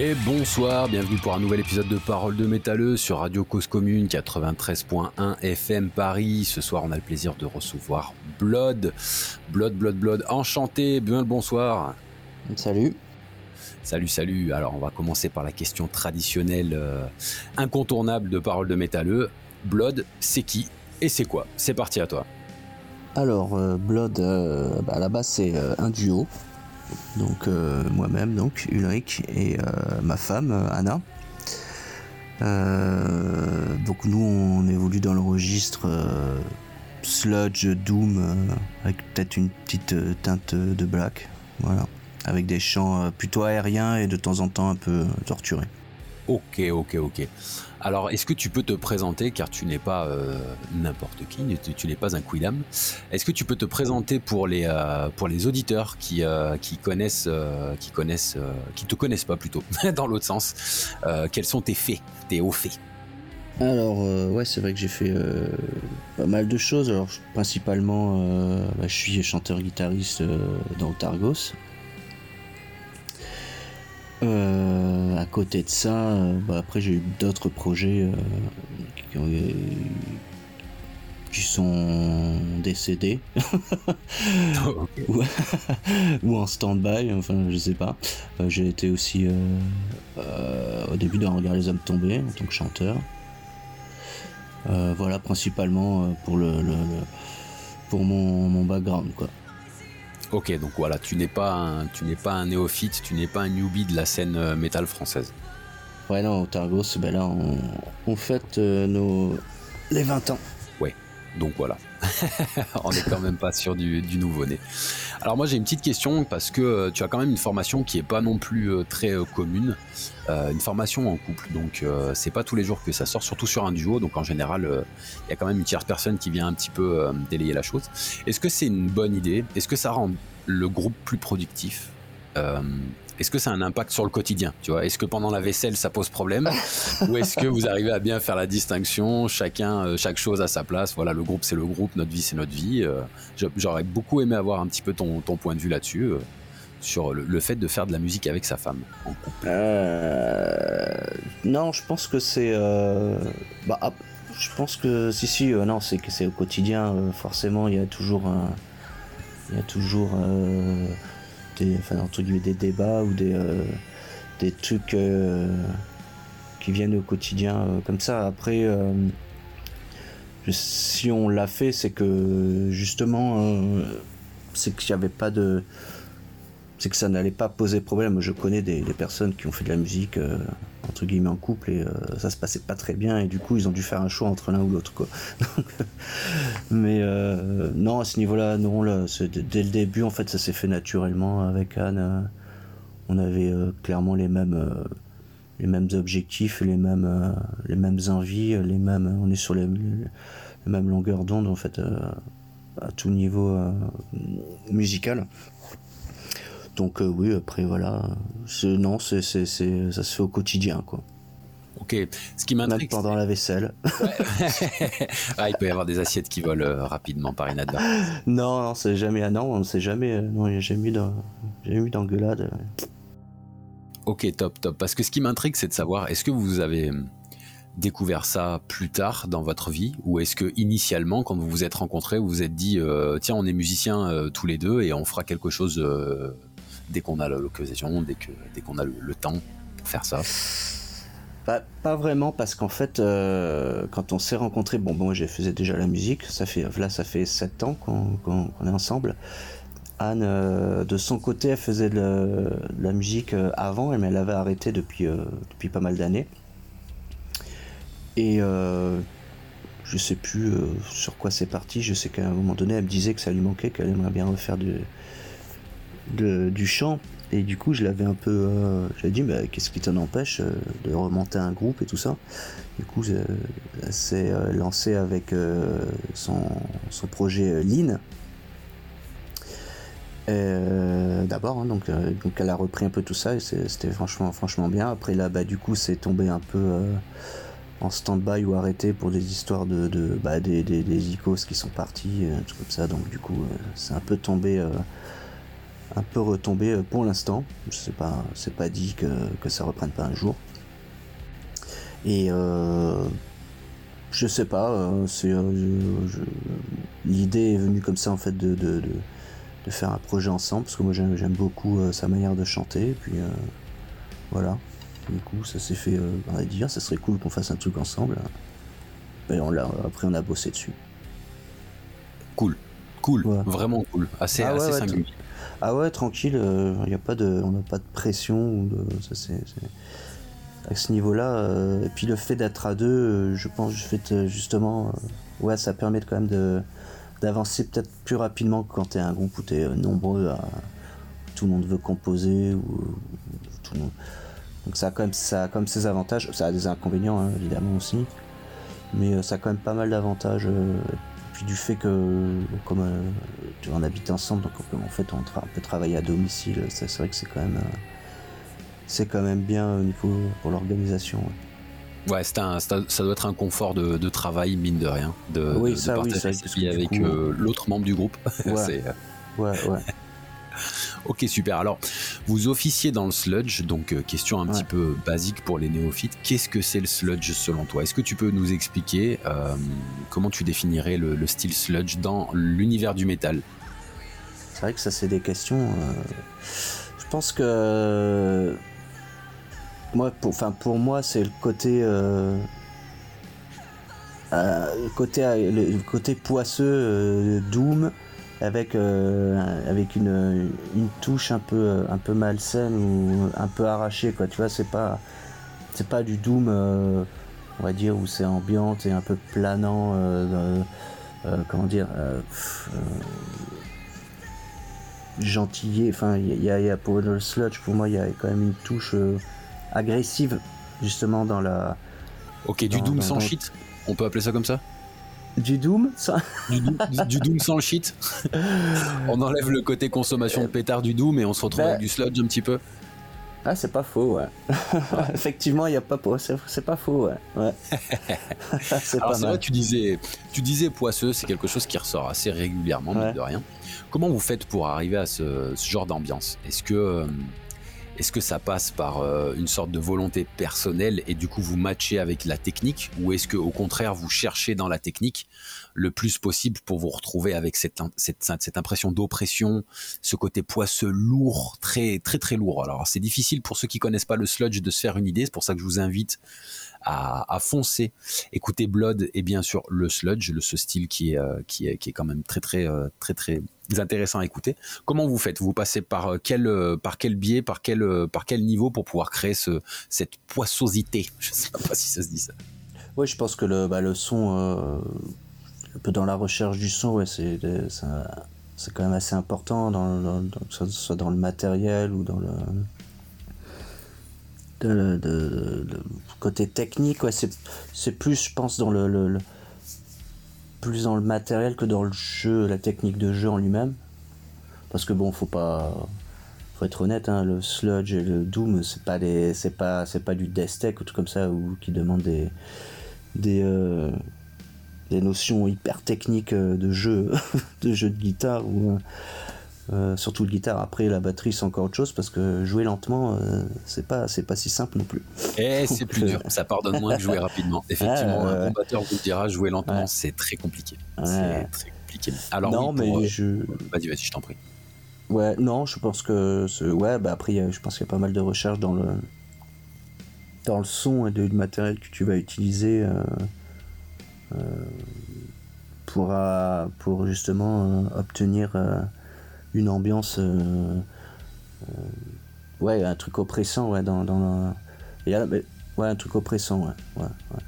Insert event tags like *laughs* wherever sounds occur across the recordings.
Et bonsoir, bienvenue pour un nouvel épisode de Parole de métalleux sur Radio Cause Commune 93.1 FM Paris. Ce soir, on a le plaisir de recevoir Blood. Blood, Blood, Blood. Enchanté, bien le bonsoir. Salut. Salut, salut. Alors, on va commencer par la question traditionnelle, euh, incontournable de Parole de métalleux. Blood, c'est qui et c'est quoi? C'est parti à toi. Alors, euh, Blood, euh, bah, à la base, c'est un duo donc euh, moi-même, donc Ulrich et euh, ma femme Anna. Euh, donc nous on évolue dans le registre sludge, doom, avec peut-être une petite teinte de black, voilà, avec des chants plutôt aériens et de temps en temps un peu torturés. Ok, ok, ok. Alors, est-ce que tu peux te présenter, car tu n'es pas euh, n'importe qui, tu, n'es pas un quidam. Est-ce que tu peux te présenter pour les euh, pour les auditeurs qui euh, qui connaissent qui connaissent qui te connaissent pas plutôt *laughs* dans l'autre sens Quels sont tes faits, tes hauts faits? Alors ouais c'est vrai que j'ai fait pas mal de choses. Alors principalement bah, je suis chanteur guitariste dans Targos à côté de ça, euh, bah, après j'ai eu d'autres projets euh, qui, sont décédés *laughs* ou, en stand-by, enfin je sais pas. j'ai été aussi au début de regarder les hommes tomber en tant que chanteur. voilà principalement pour le, pour mon, mon background quoi. Ok, donc voilà, tu n'es pas un, tu n'es pas un néophyte, tu n'es pas un newbie de la scène euh, métal française. Ouais, non, Targos, ben là, on, on fête euh, nos les 20 ans. Donc voilà. *laughs* on n'est quand même pas sûr du, nouveau-né. Alors moi j'ai une petite question parce que euh, tu as quand même une formation qui est pas non plus euh, très euh, commune, une formation en couple. Donc c'est pas tous les jours que ça sort, surtout sur un duo. Donc en général il y a quand même une tierce personne qui vient un petit peu délayer la chose. Est-ce que c'est une bonne idée? Est-ce que ça rend le groupe plus productif? Est-ce que ça a un impact sur le quotidien Tu vois, est-ce que pendant la vaisselle ça pose problème? Ou est-ce que vous arrivez à bien faire la distinction, chacun, euh, chaque chose à sa place. Voilà, le groupe c'est le groupe, notre vie c'est notre vie. Euh, j'aurais beaucoup aimé avoir un petit peu ton, point de vue là-dessus. Euh, sur le, fait de faire de la musique avec sa femme Non, je pense que c'est. Bah, je pense que si si non c'est que c'est au quotidien forcément il y a toujours un il y a toujours des, enfin, entre guillemets, des débats ou des, euh, des trucs euh, qui viennent au quotidien euh, comme ça. Après, si on l'a fait, c'est que justement, c'est qu'il n'y avait pas de c'est que ça n'allait pas poser problème. Je connais des, personnes qui ont fait de la musique entre guillemets en couple et euh, ça se passait pas très bien et du coup ils ont dû faire un choix entre l'un ou l'autre quoi. *laughs* mais euh, non à ce niveau-là non là dès le début en fait ça s'est fait naturellement avec Anne. on avait clairement les mêmes les mêmes objectifs, les mêmes les mêmes envies, les mêmes on est sur les, les mêmes longueurs d'onde en fait à tout niveau musical. Donc euh, oui, après voilà, non, c'est, c'est, ça se fait au quotidien quoi. Ok, ce qui m'intrigue. pendant la vaisselle. ah, *laughs* il peut y avoir des assiettes qui volent euh, rapidement par inadvertance. non, non, c'est jamais. Ah non, on sait jamais. Euh, non, il n'y a jamais eu d'engueulade. Ok, top, top. Parce que ce qui m'intrigue, c'est de savoir, est-ce que vous avez découvert ça plus tard dans votre vie? Ou est-ce que initialement quand vous vous êtes rencontrés vous vous êtes dit tiens on est musiciens tous les deux et on fera quelque chose dès qu'on a l'occasion, dès qu'on dès qu'on a le, temps pour faire ça pas, vraiment parce qu'en fait euh, quand on s'est rencontrés, bon bon je faisais déjà la musique, ça fait là ça fait 7 ans qu'on est ensemble. Anne euh, de son côté elle faisait de, la musique euh, avant mais elle avait arrêté depuis, depuis pas mal d'années. Et je sais plus sur quoi c'est parti, je sais qu'à un moment donné elle me disait que ça lui manquait, qu'elle aimerait bien refaire du, du chant. Et du coup, je l'avais un peu. Euh, j'avais dit, mais qu'est-ce qui t'en empêche euh, de remonter un groupe et tout ça? Du coup, elle s'est euh, lancée avec son, son, projet Lean. D'abord, hein, donc, elle a repris un peu tout ça et c'était franchement, franchement bien. Après, là, bah, du coup, c'est tombé un peu en stand-by ou arrêté pour des histoires de, bah, des, des, qui sont partis, tout comme ça. Donc, du coup, c'est un peu tombé un peu retombé pour l'instant. Je sais pas, c'est pas dit que, ça reprenne pas un jour. Et je sais pas, c'est l'idée est venue comme ça en fait de, faire un projet ensemble parce que moi j'aime beaucoup sa manière de chanter. Et puis voilà. Du coup, ça s'est fait, on va dire, ça serait cool qu'on fasse un truc ensemble. Et on après, on a bossé dessus. Cool, cool, vraiment cool, assez, ah assez singulier. Ah ouais, tranquille, il euh, a pas de, on n'a pas de pression. De, ça, c'est, à ce niveau-là. Euh, et puis le fait d'être à deux, euh, je pense justement, ouais, ça permet quand même de, d'avancer peut-être plus rapidement que quand t'es un groupe où t'es nombreux à. Tout le monde veut composer ou tout le monde. Donc ça a quand même, ça comme ses avantages, ça a des inconvénients hein, évidemment aussi, mais ça a quand même pas mal d'avantages du fait que comme euh, on habite ensemble, donc en fait on, peut travailler à domicile, c'est vrai que c'est quand même euh, c'est quand même bien au niveau pour l'organisation. Ouais, un, ça doit être un confort de, travail, mine de rien, de, oui, ça, partager avec euh, l'autre membre du groupe. *laughs* ouais, ouais. *laughs* *laughs* Ok, super. Alors, vous officiez dans le sludge, donc euh, question un petit peu basique pour les néophytes. Qu'est-ce que c'est le sludge selon toi? Est-ce que tu peux nous expliquer euh, comment tu définirais le, style sludge dans l'univers du métal? C'est vrai que ça, c'est des questions. Euh, je pense que. Moi, pour, enfin, pour moi, c'est le côté. côté, le côté poisseux Doom avec euh, avec une, une, touche un peu un peu malsaine ou un peu arrachée quoi. Tu vois c'est pas c'est pas du doom euh, on va dire où c'est ambiante et un peu planant euh, comment dire gentillé. Enfin il y, a pour le sludge pour moi il y a quand même une touche agressive justement dans la ok du doom sans shit on peut appeler ça comme ça? Du Doom du, Doom sans le shit. *laughs* on enlève le côté consommation de pétard du Doom et on se retrouve bah. avec du sludge un petit peu. Ah, c'est pas faux, ouais. *laughs* Effectivement, il y a pas c'est pas faux, ouais. *laughs* c'est pas vrai, tu disais, tu disais poisseux, c'est quelque chose qui ressort assez régulièrement, ouais. de rien. Comment vous faites pour arriver à ce, genre d'ambiance? Est-ce que euh, est-ce que ça passe par euh, une sorte de volonté personnelle et du coup vous matchez avec la technique ou est-ce que au contraire vous cherchez dans la technique le plus possible pour vous retrouver avec cette, cette, impression d'oppression, ce côté poisseux lourd, très très très lourd. Alors c'est difficile pour ceux qui connaissent pas le sludge de se faire une idée, c'est pour ça que je vous invite à, foncer, écouter Blood et bien sûr le sludge, le, ce style qui est, euh, qui est, qui est quand même très très euh, très très, intéressant à écouter. Comment vous faites? Vous passez par euh, quel par quel biais, par quel par quel niveau pour pouvoir créer ce, cette poissosité? Je sais pas si ça se dit ça. Oui, je pense que le, bah, le son, un peu dans la recherche du son, ouais, c'est c'est quand même assez important, dans, que ce soit dans le matériel ou dans le côté technique, ouais, c'est plus, je pense, dans le, plus dans le matériel que dans le jeu, la technique de jeu en lui-même. Parce que bon, faut pas, faut être honnête, hein, le sludge et le doom, c'est pas c'est pas, c'est pas du death tech ou tout comme ça ou qui demande des, des, euh, des notions hyper techniques euh, de jeu, *laughs* de jeu de guitare ou euh, euh, surtout le guitare. Après, la batterie, c'est encore autre chose parce que jouer lentement, euh, c'est pas, c'est pas si simple non plus. Et eh, c'est plus dur. Ça pardonne moins que jouer *laughs* rapidement. Effectivement, un combatteur vous dira jouer lentement, c'est très compliqué. C'est très compliqué. Alors, non, mais je. Vas-y, vas-y, je t'en prie. Ouais, non, je pense que. Ouais, bah après, je pense qu'il y a pas mal de recherches dans le. Dans le son et du matériel que tu vas utiliser. Pour, pour justement obtenir une ambiance euh, euh, ouais un truc oppressant ouais dans, dans ouais un truc oppressant ouais, ouais,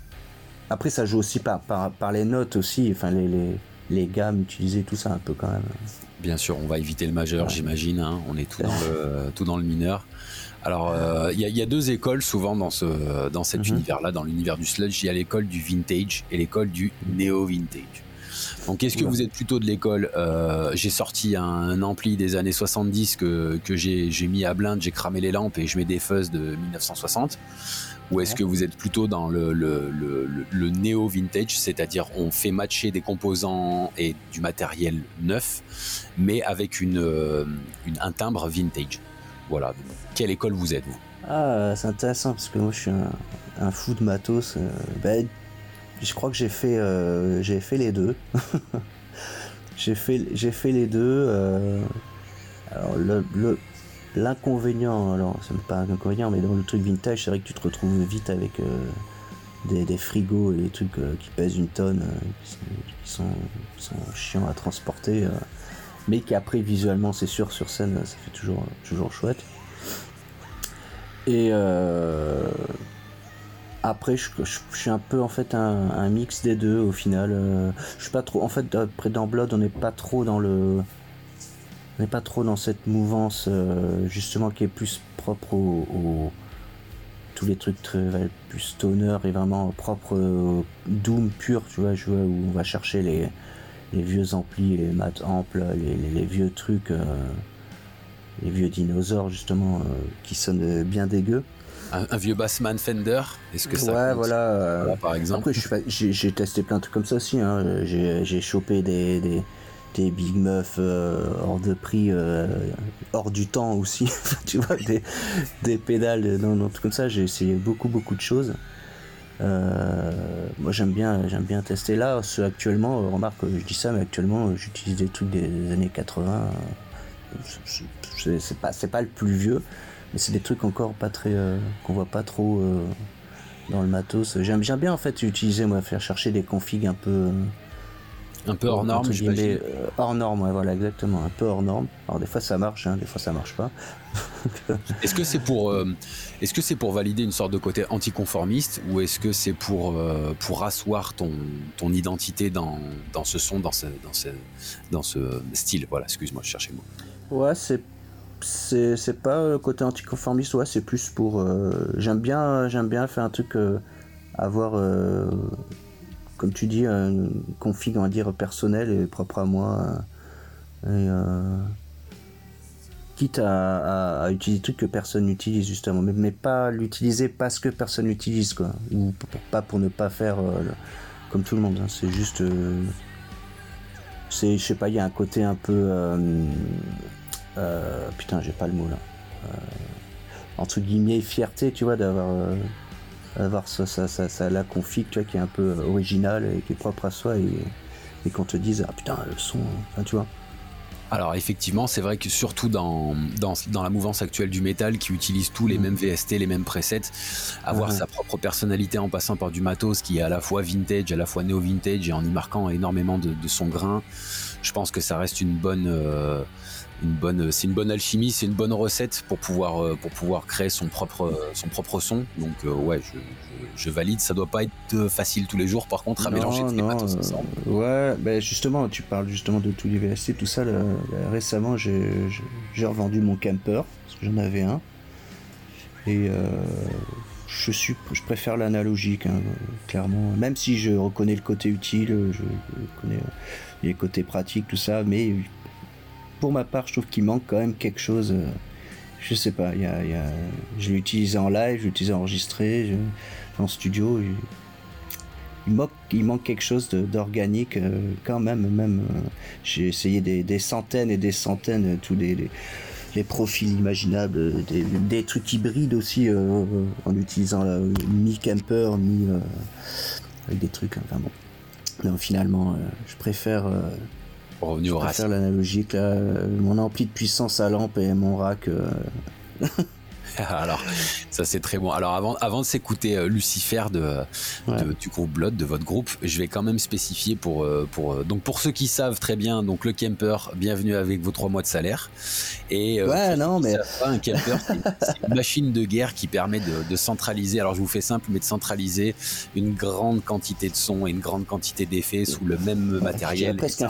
après ça joue aussi par, par, les notes aussi enfin les, les, les, gammes utilisées tout ça un peu quand même. Bien sûr on va éviter le majeur j'imagine hein. on est tout dans le *laughs* tout dans le mineur alors, euh, il y, a deux écoles souvent dans, ce, dans cet mhm. univers-là, dans l'univers du sludge. Il y a l'école du vintage et l'école du néo-vintage. Donc est-ce que vous êtes plutôt de l'école euh, J'ai sorti un, ampli des années 70 que, que j'ai mis à blinde, j'ai cramé les lampes et je mets des fuzz de 1960 ou est-ce que vous êtes plutôt dans le, le, néo-vintage, c'est-à-dire on fait matcher des composants et du matériel neuf, mais avec une, euh, un timbre vintage Voilà, quelle école vous êtes, vous Ah, c'est intéressant, parce que moi je suis un, fou de matos. Euh, ben, je crois que j'ai fait, euh, les deux. j'ai fait, les deux. *laughs* alors le, L'inconvénient, alors c'est pas un inconvénient, mais dans le truc vintage, c'est vrai que tu te retrouves vite avec euh, des, frigos et des trucs euh, qui pèsent une tonne, euh, qui, sont, chiants à transporter, mais qui après visuellement, c'est sûr, sur scène, ça fait toujours, toujours chouette. Et après, je, suis un peu en fait un, mix des deux au final. je suis pas trop, en fait, après dans Blood, on n'est pas trop dans le n'est pas trop dans cette mouvance euh, justement qui est plus propre au, tous les trucs très plus stoner et vraiment propre Doom pur, tu vois, où on va chercher les, vieux amplis, les mat amples, les, vieux trucs, euh, les vieux dinosaures justement euh, qui sonnent bien dégueux. Un, vieux Bassman Fender, est-ce que ça Ouais, voilà, Par exemple. Après, j'ai testé plein de trucs comme ça aussi. Hein. J'ai chopé des des big meufs euh, hors de prix, euh, hors du temps aussi, *laughs* tu vois, des, pédales, non, tout comme ça, j'ai essayé beaucoup, beaucoup de choses. Euh, moi j'aime bien, j'aime bien tester là. Ce, actuellement, remarque, je dis ça, mais actuellement j'utilise des trucs des années 80. C'est pas, pas le plus vieux, mais c'est des trucs encore pas très, qu'on voit pas trop dans le matos. J'aime bien en fait utiliser, moi, faire chercher des configs un peu un peu hors norme, euh, hors norme, ouais, voilà, exactement. Un peu hors norme. Alors des fois ça marche, hein, des fois ça marche pas. *laughs* est-ce que c'est pour, euh, est-ce que c'est pour valider une sorte de côté anticonformiste ou est-ce que c'est pour euh, pour asseoir ton ton identité dans, dans ce son, dans ce dans ce dans ce style? Voilà, excuse-moi, je cherchais le mot. Ouais, c'est c'est, pas le côté anticonformiste, ouais, c'est plus pour. j'aime bien j'aime bien faire un truc avoir comme tu dis, un config, on va dire, personnel et propre à moi. Euh, quitte à, utiliser des trucs que personne n'utilise, justement. Mais, pas l'utiliser parce que personne n'utilise, quoi. Ou pas pour ne pas faire euh, comme tout le monde. Hein. C'est juste. Euh, c'est, je sais pas, il y a un côté un peu. Putain, j'ai pas le mot là. entre guillemets, fierté, tu vois, d'avoir avoir ça, ça, ça, la config tu vois, qui est un peu originale et qui est propre à soi et, et qu'on te dise ah putain le son enfin tu vois alors effectivement, c'est vrai que surtout dans, dans, dans, la mouvance actuelle du métal qui utilise tous les mm. mêmes VST, les mêmes presets, avoir sa propre personnalité en passant par du matos qui est à la fois vintage, à la fois néo-vintage et en y marquant énormément de, de, son grain, je pense que ça reste une bonne... Euh, une bonne, c'est une bonne alchimie, c'est une bonne recette pour pouvoir, euh, pour pouvoir créer son propre, son propre son. Donc euh, ouais, je, je, valide. Ça doit pas être facile tous les jours, par contre, à mélanger tous les matos ensemble. Euh, ouais, ben justement, tu parles justement de tous les VST, tout ça. récemment, j'ai revendu mon camper parce que j'en avais un et je suis, je préfère l'analogique, hein, clairement. Même si je reconnais le côté utile, je connais les côtés pratiques, tout ça, mais pour ma part, je trouve qu'il manque quand même quelque chose. Euh, je sais pas, y a, je l'ai utilisé en live, je l'ai utilisé enregistré, en studio. il, manque, quelque chose d'organique euh, quand même. Même euh, j'ai essayé des, centaines et des centaines, tous les, profils imaginables, des, trucs hybrides aussi en utilisant mi camper, mi avec des trucs. Enfin bon. Non, finalement, je préfère Revenu au faire l'analogique là, mon ampli de puissance à lampe et mon rack. *laughs* *laughs* Alors, ça c'est très bon. Alors avant, avant de s'écouter euh, Lucifer de, du groupe Blood, de votre groupe, je vais quand même spécifier pour, euh, pour euh, donc pour ceux qui savent très bien, donc le camper, bienvenue avec vos trois mois de salaire. Et ouais, non mais pas, un camper, c'est une machine de guerre qui permet de, centraliser. Alors je vous fais simple, mais de centraliser une grande quantité de sons et une grande quantité d'effets sous le même matériel. Presque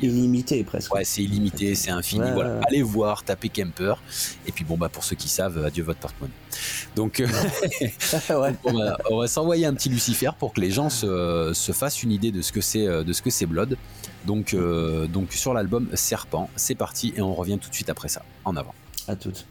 illimité presque. Ouais, c'est illimité, c'est infini. voilà. Allez voir, tapez camper. Et puis bon bah pour ceux qui savent, adieu votre porte-monnaie. Donc, euh, *laughs* on va, s'envoyer un petit Lucifer pour que les gens se, fassent une idée de ce que c'est euh, de ce que c'est Blood. Donc, euh, donc sur l'album Serpent, c'est parti et on revient tout de suite après ça. En avant. À toutes.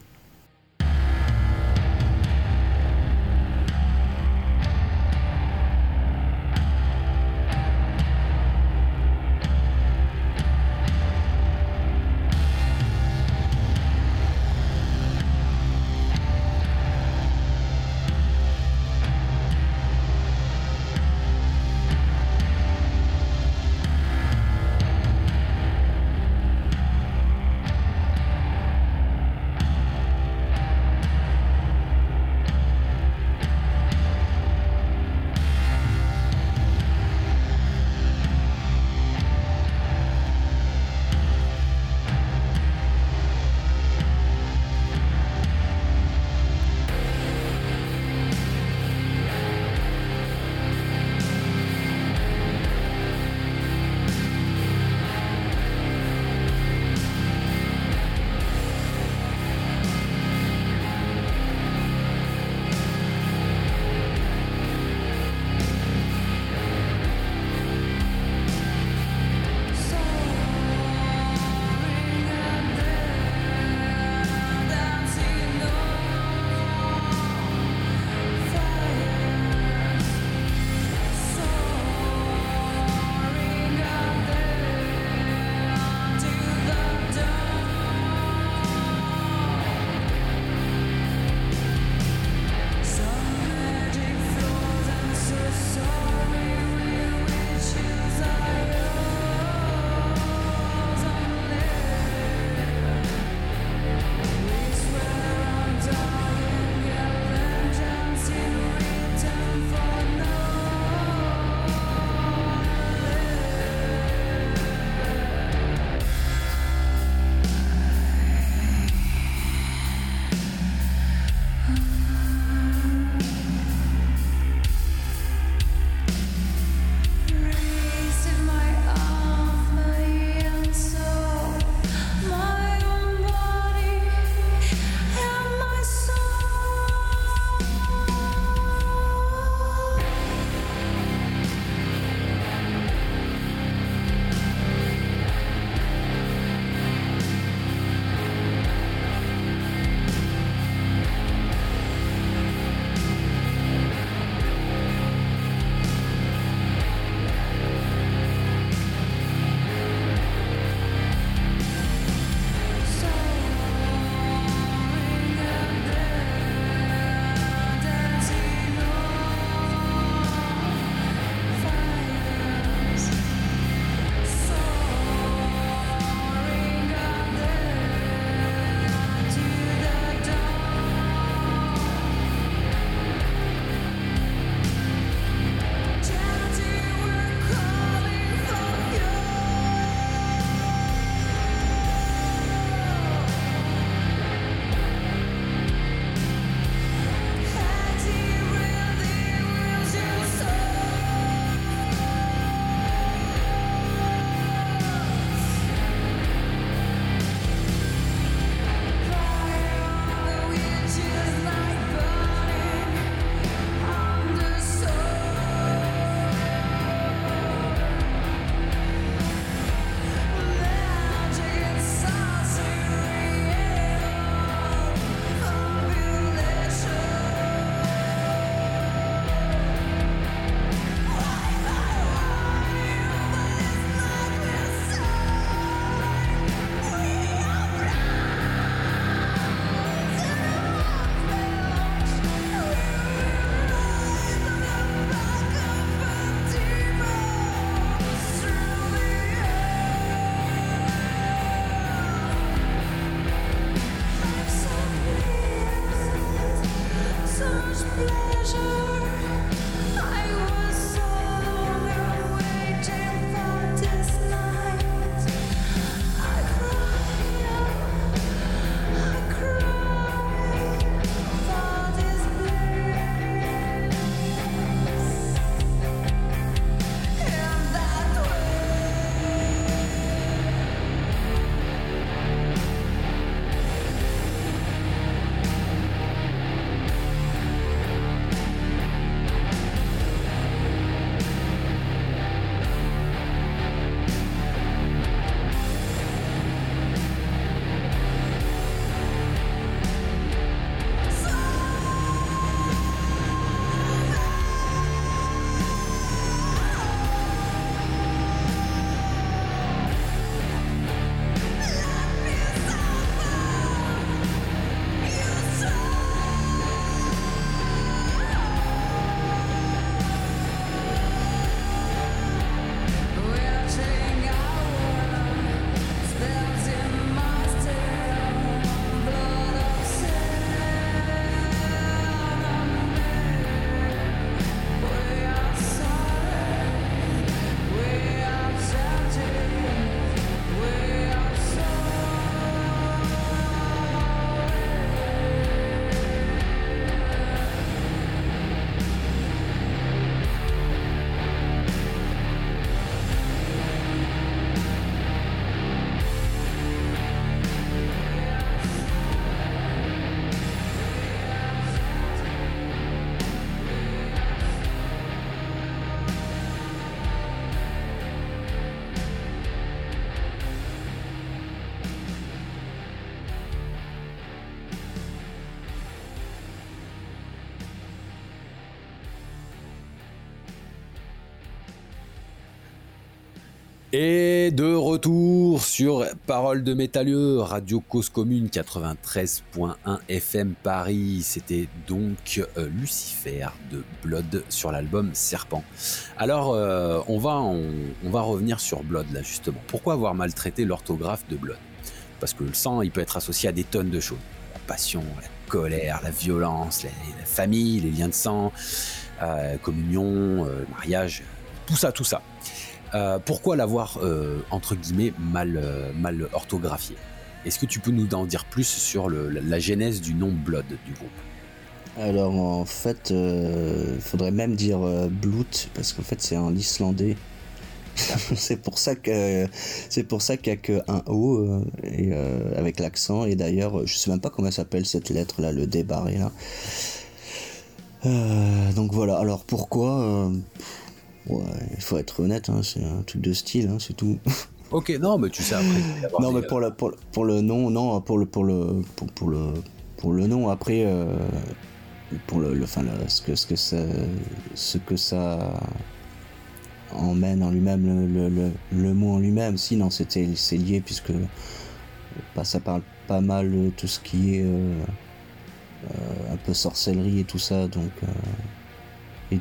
Et de retour sur Parole de Métalleux, Radio Cause Commune 93.1 FM Paris. C'était donc euh, Lucifer de Blood sur l'album Serpent. Alors, euh, on, va, on, va revenir sur Blood là justement. Pourquoi avoir maltraité l'orthographe de Blood? Parce que le sang, il peut être associé à des tonnes de choses. La passion, la colère, la violence, la, famille, les liens de sang, euh, communion, mariage, tout ça, tout ça. Euh, pourquoi l'avoir, euh, entre guillemets, mal, euh, mal orthographié? Est-ce que tu peux nous en dire plus sur la, genèse du nom Blood du groupe? Alors en fait, il faudrait même dire Blood parce qu'en fait c'est en islandais. *laughs* c'est pour ça que c'est pour ça qu'il n'y a qu'un O et, avec l'accent. Et d'ailleurs je sais même pas comment s'appelle cette lettre là le débarré là. Donc voilà. Alors pourquoi Ouais, il faut être honnête, hein, c'est un truc de style, hein, c'est tout. *laughs* Ok, non, mais tu sais après. non, mais pour, le, pour, pour, le nom, non, pour le pour le pour, pour le pour le nom après, euh, pour le, enfin ce que ce que ça ce que ça emmène en lui-même le, le, le, mot en lui-même. Si non, c'était c'est lié puisque bah, ça parle pas mal de tout ce qui est euh, euh, un peu sorcellerie et tout ça, donc et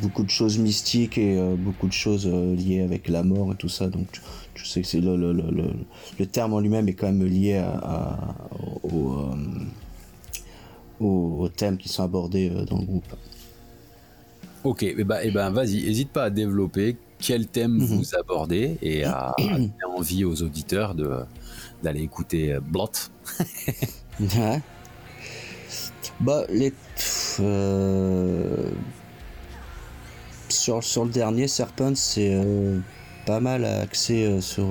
beaucoup de choses mystiques et euh, beaucoup de choses euh, liées avec la mort et tout ça. Donc je sais que c'est le, le, le, le, terme en lui-même est quand même lié à, au, euh, aux, thèmes qui sont abordés dans le groupe. Ok, et eh ben, et eh ben vas-y, n'hésite pas à développer quel thème mhm. vous abordez et à, *clears throat* donner envie aux auditeurs de d'aller écouter Blot. ouais. Bah, les. Euh, sur, sur le dernier, Serpent, c'est euh, pas mal axé euh, sur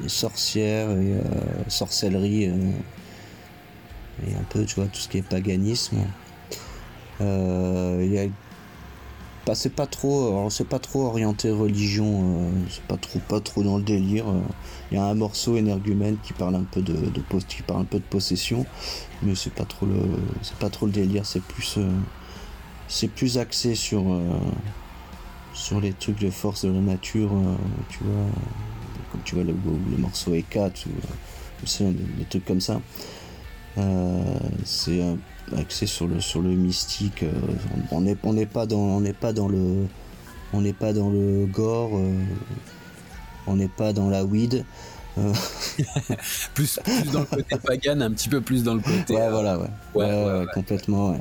les sorcières et sorcellerie. et un peu, tu vois, tout ce qui est paganisme. Il y bah, c'est pas trop c'est pas trop orienté religion c'est pas trop pas trop dans le délire il y a un morceau énergumène qui parle un peu de, qui parle un peu de possession mais c'est pas trop le c'est pas trop le délire c'est plus euh, c'est plus axé sur euh, sur les trucs de force de la nature euh, tu vois comme tu vois le, morceau E4 ou des, trucs comme ça. C'est axé sur le sur le mystique on n'est on n'est pas dans on n'est pas dans le on n'est pas dans le gore on n'est pas dans la weed *laughs* plus, plus, dans le côté pagan, un petit peu plus dans le côté. Ouais, euh, voilà, ouais. Ouais, complètement,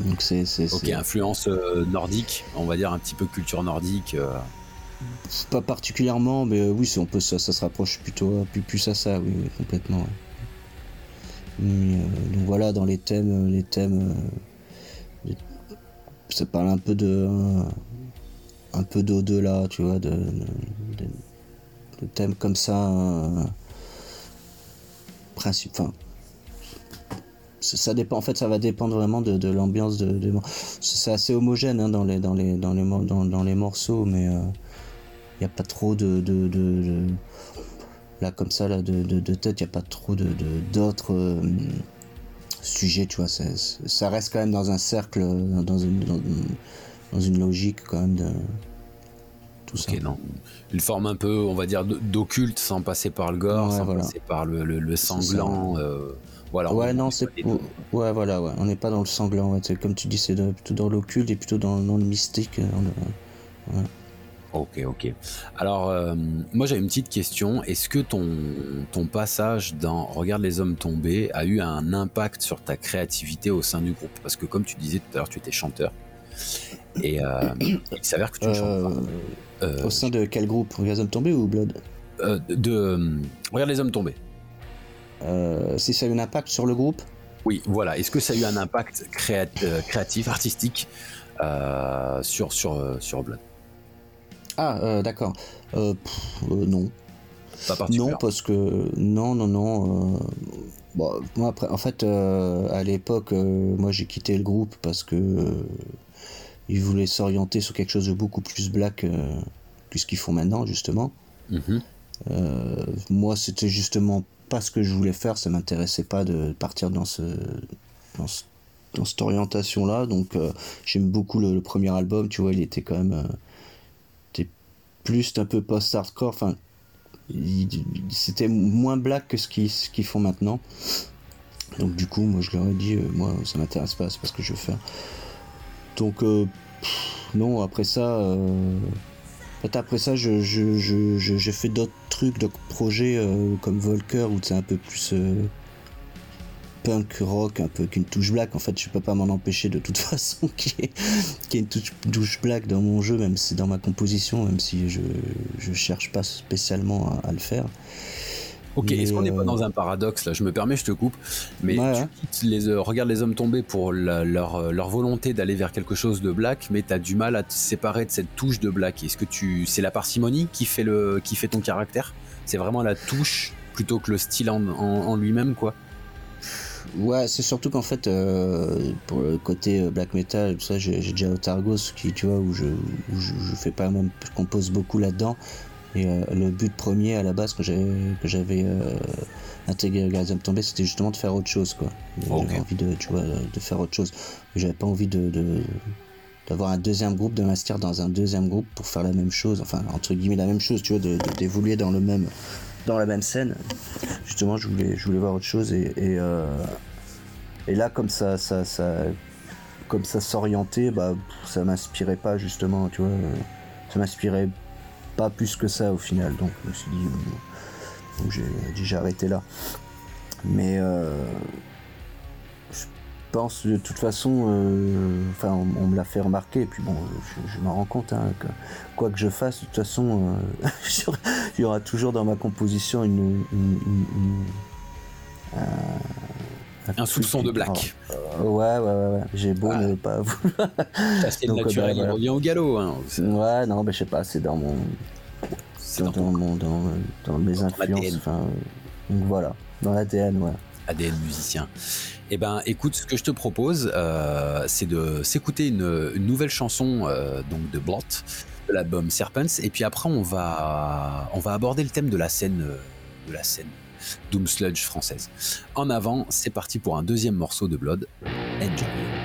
Donc c'est. Ok, influence euh, nordique, on va dire un petit peu culture nordique. Euh. Pas particulièrement, mais oui, on peut, ça, ça se rapproche plutôt plus, plus à ça, oui, complètement. Donc voilà, dans les thèmes, les thèmes, ça parle un peu de, un, peu d'au-delà, tu vois, de de thèmes comme ça, euh, principe, enfin, ça dépend. En fait, ça va dépendre vraiment de, l'ambiance de. c'est assez homogène hein, dans les dans les dans les dans, les morceaux, mais il euh, n'y a pas trop de, de, là comme ça là de, tête. Il n'y a pas trop de d'autres euh, sujets. Tu vois, ça reste quand même dans un cercle, dans une dans une logique quand même de non. Une forme un peu, on va dire, d'occulte sans passer par le gore, sans passer par le, sanglant. Euh, voilà. Ouais, non, c'est ouais, voilà, ouais. On n'est pas dans le sanglant. Comme tu dis, c'est plutôt dans l'occulte et plutôt dans, le mystique. Euh, ok, ok. Alors, euh, moi j'ai une petite question. Est-ce que ton, ton passage dans Regarde les hommes tombés a eu un impact sur ta créativité au sein du groupe? Parce que comme tu disais tout à l'heure, tu étais chanteur. Et *coughs* il s'avère que tu chantes. Euh, Au sein de quel groupe? Regarde les hommes tombés ou Blood? Euh, De euh, Regarde les hommes tombés. si ça a eu un impact sur le groupe? Oui, voilà. Est-ce que ça a eu un impact créatif, artistique sur, sur, sur Blood? Ah, d'accord. non. non, parce que. Non, non, non. Bon, moi, après, en fait, à l'époque, moi j'ai quitté le groupe parce que ils voulaient s'orienter sur quelque chose de beaucoup plus black euh, que ce qu'ils font maintenant, justement. Mhm. Euh, moi, c'était justement pas ce que je voulais faire, ça m'intéressait pas de partir dans, ce, dans, cette orientation-là. Donc, euh, j'aime beaucoup le, premier album, tu vois, il était quand même. Plus un peu post-hardcore. Enfin, c'était moins black que ce qu'ils font maintenant. Donc du coup, moi je leur ai dit, euh, moi ça m'intéresse pas, c'est pas ce que je veux faire. Donc euh, non, après ça, euh, après ça, je, j'ai fait d'autres trucs, d'autres projets comme Volker où c'est un peu plus punk rock, un peu qu'une touche black. En fait, je peux pas m'en empêcher de toute *laughs* façon qu'il y, ait une touche, black dans mon jeu, même si dans ma composition, même si je, je cherche pas spécialement à, le faire. Ok, est-ce qu'on n'est pas euh, dans un paradoxe là? Je me permets, je te coupe, mais tu les, euh, regarde les hommes tomber pour leur, euh, leur, volonté d'aller vers quelque chose de black, mais tu as du mal à te séparer de cette touche de black. Est-ce que tu, c'est la parcimonie qui fait le, qui fait ton caractère? C'est vraiment la touche plutôt que le style en, en lui-même, quoi? Ouais, c'est surtout qu'en fait, euh, pour le côté euh, black metal, tout ça, j'ai déjà Otargos qui, tu vois, où je, je, fais pas même, je compose beaucoup là-dedans. Et euh, le but premier à la base que j'avais intégré Gazem Tombé, c'était justement de faire autre chose, quoi. J'avais envie de, tu vois, de faire autre chose. J'avais pas envie de, d'avoir un deuxième groupe, de m'inscrire dans un deuxième groupe pour faire la même chose, enfin entre guillemets la même chose, tu vois, d'évoluer dans le même dans la même scène. Justement, je voulais, je voulais voir autre chose et, et, euh, là, comme ça, ça, ça comme ça s'orientait, bah, ça m'inspirait pas justement, tu vois, ça m'inspirait pas plus que ça au final. Donc, je me suis dit, donc j'ai dit j'ai arrêté là. Mais euh, pense de toute façon, euh, enfin on, me l'a fait remarquer, et puis bon, je, m'en rends compte, hein, que quoi que je fasse, de toute façon, euh, *laughs* il y aura toujours dans ma composition une, un, soupçon de black. Euh, ouais, ouais, ouais, ouais. j'ai beau ne pas vouloir. C'est naturel, bah, il au galop. Hein. Ouais, non, mais je sais pas, c'est dans mon. Dans, dans, mon, dans, dans, mes influences. Enfin, donc voilà, dans l'ADN, ouais. ADN musicien. Eh ben, écoute, ce que je te propose, euh, c'est de s'écouter une, nouvelle chanson euh, donc de Blot, de l'album Serpents, et puis après on va on va aborder le thème de la scène euh, de la scène Doom Sludge française. En avant, c'est parti pour un deuxième morceau de Blood. Enjoy.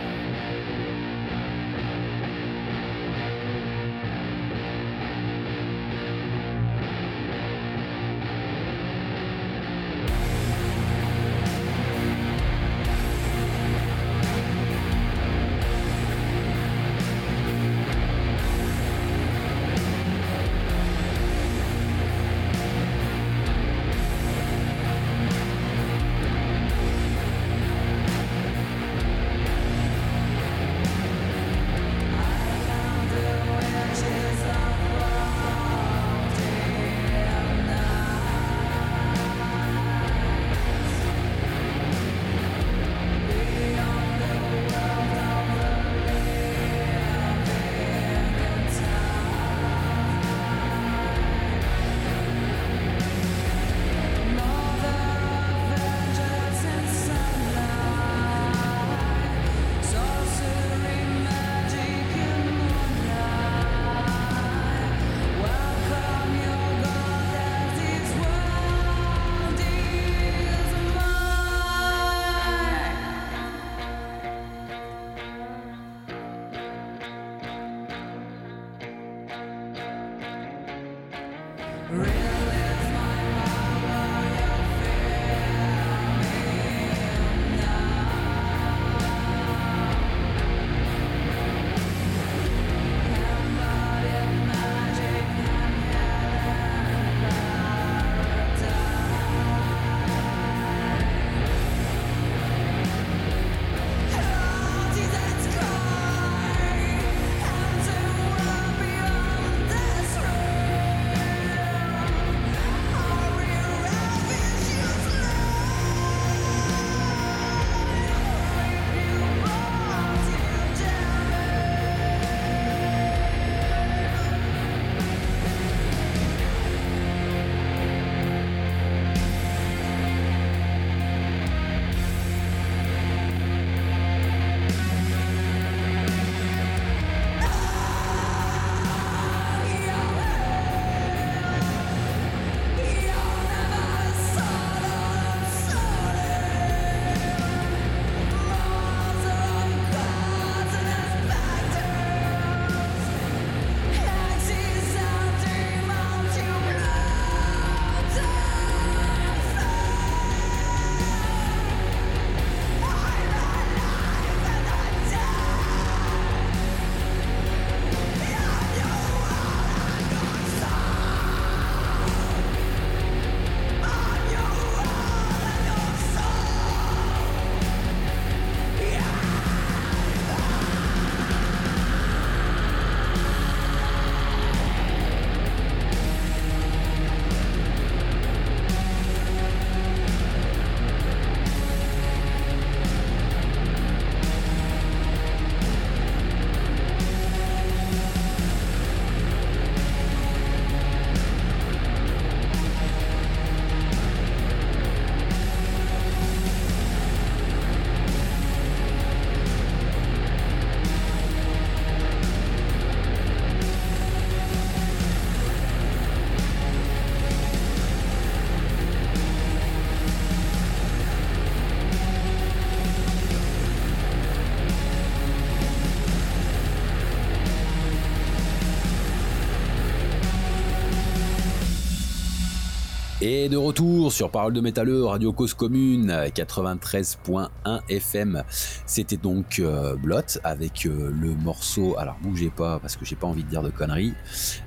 Et de retour sur Parole de Métalleux, Radio Cause Commune, 93.1 FM. C'était donc euh, Blot avec euh, le morceau, alors bougez pas parce que j'ai pas envie de dire de conneries,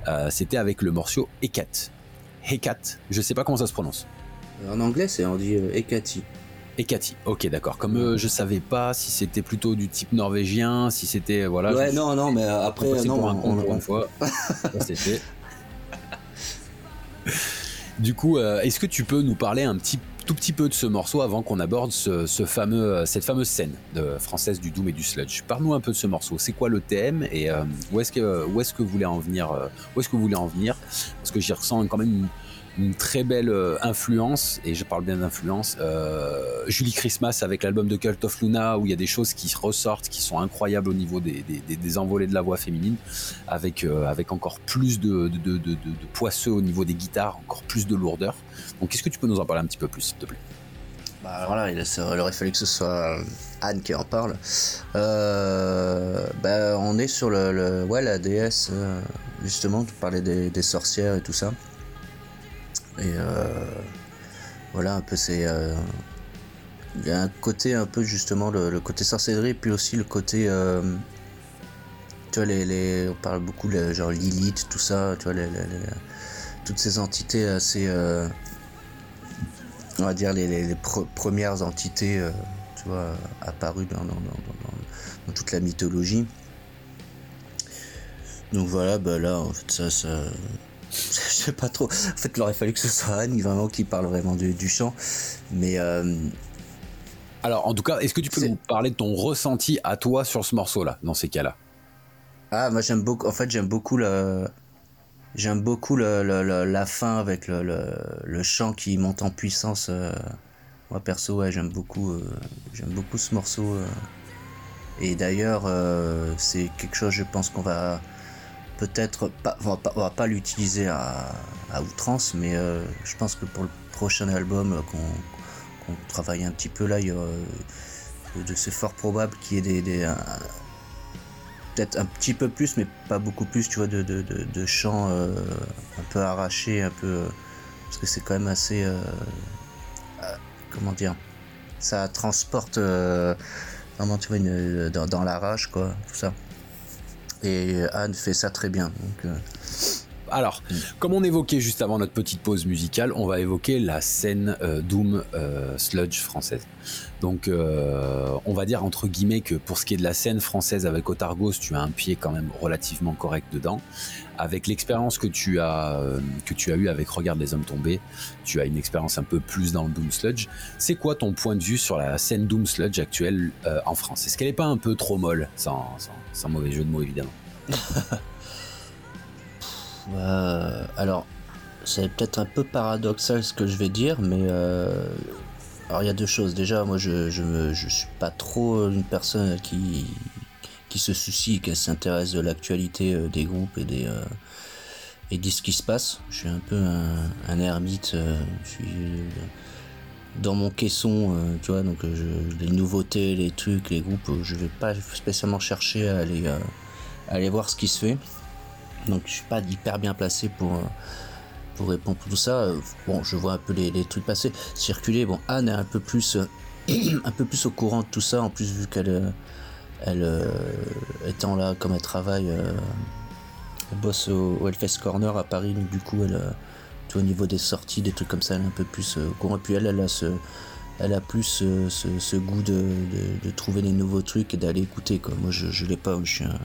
euh, c'était avec le morceau Ekat. Hekat, je sais pas comment ça se prononce. En anglais, c'est on dit Ekati. Ekati, ok d'accord. Comme je savais pas si c'était plutôt du type norvégien, si c'était voilà. Ouais non non mais après non pour un on, pour une fois. *laughs* c'était. *laughs* Du coup, euh, est-ce que tu peux nous parler un petit tout petit peu de ce morceau avant qu'on aborde ce, fameux, euh, cette fameuse scène de, française du Doom et du Sludge? Parle-nous un peu de ce morceau. C'est quoi le thème et euh, où est-ce que où est-ce que vous voulez en venir Où est-ce que vous voulez en venir? Parce que j'y ressens quand même une, une très belle euh, influence, et je parle bien d'influence, euh, Julie Christmas avec l'album de Cult of Luna, où il y a des choses qui ressortent, qui sont incroyables au niveau des, des, envolées de la voix féminine, avec, euh, avec encore plus de, de, poisseux au niveau des guitares, encore plus de lourdeur. Donc est-ce que tu peux nous en parler un petit peu plus, s'il te plaît? Bah voilà, il, aurait fallu que ce soit Anne qui en parle. bah, on est sur le, ouais, la déesse, justement, tu parlais des sorcières et tout ça. Et euh, voilà, un peu c'est. Euh, il y a un côté un peu justement le, côté sorcellerie, puis aussi le côté. Euh, tu vois, les, on parle beaucoup de genre Lilith, tout ça, tu vois, toutes ces entités assez. on va dire les, premières entités, tu vois, apparues dans, dans, toute la mythologie. Donc voilà, bah là, en fait, ça, ça, je sais pas trop. En fait, il aurait fallu que ce soit Anne vraiment qui parle vraiment du, chant. Mais. Euh, Alors, en tout cas, est-ce que tu peux nous parler de ton ressenti à toi sur ce morceau-là, dans ces cas-là? Ah, moi j'aime beaucoup. En fait, j'aime beaucoup le. J'aime beaucoup le, la fin avec le, chant qui monte en puissance. Euh. Moi perso, ouais, j'aime beaucoup, euh, j'aime beaucoup ce morceau. Et d'ailleurs, c'est quelque chose, je pense qu'on va, peut-être pas, on va pas, l'utiliser à, outrance, mais euh, je pense que pour le prochain album euh, qu'on travaille un petit peu là, il y euh, de c'est fort probable qu'il y ait des, peut-être un petit peu plus, mais pas beaucoup plus, tu vois, de, de, chants un peu arrachés, un peu parce que c'est quand même assez, comment dire, ça transporte vraiment, tu vois, dans, dans la rage, quoi, tout ça. Et Anne fait ça très bien. Donc, euh. Alors, comme on évoquait juste avant notre petite pause musicale, on va évoquer la scène euh, Doom euh, Sludge française. Donc, on va dire entre guillemets que pour ce qui est de la scène française avec Otargos, tu as un pied quand même relativement correct dedans. Avec l'expérience que tu as que tu as eu avec Regarde les hommes tombés, tu as une expérience un peu plus dans le Doom Sludge. C'est quoi ton point de vue sur la scène Doom Sludge actuelle en France? Est-ce qu'elle est pas un peu trop molle, sans, sans mauvais jeu de mots évidemment *laughs* Euh, alors, c'est peut-être un peu paradoxal ce que je vais dire, mais euh, alors il y a deux choses. Déjà, moi, je je, je suis pas trop une personne qui se soucie, qui s'intéresse de l'actualité euh, des groupes et des de ce qui se passe. Je suis un peu un, ermite. je suis dans mon caisson, tu vois, donc les nouveautés, les trucs, les groupes, je vais pas spécialement chercher à aller voir ce qui se fait. Donc je suis pas hyper bien placé pour, euh, pour répondre à tout ça. Bon, je vois un peu les, trucs passer, circuler. Bon, Anne est un peu plus, euh, *clears throat* un peu plus au courant de tout ça. En plus, vu qu'elle euh, elle, étant là, comme elle travaille, elle bosse au, au Hellfest Corner à Paris. Donc du coup, elle, tout au niveau des sorties, des trucs comme ça, elle est un peu plus au courant. Puis elle, elle a ce elle a plus ce, goût de, de, trouver des nouveaux trucs et d'aller écouter. Quoi. Moi, je, je l'ai pas. Je suis un,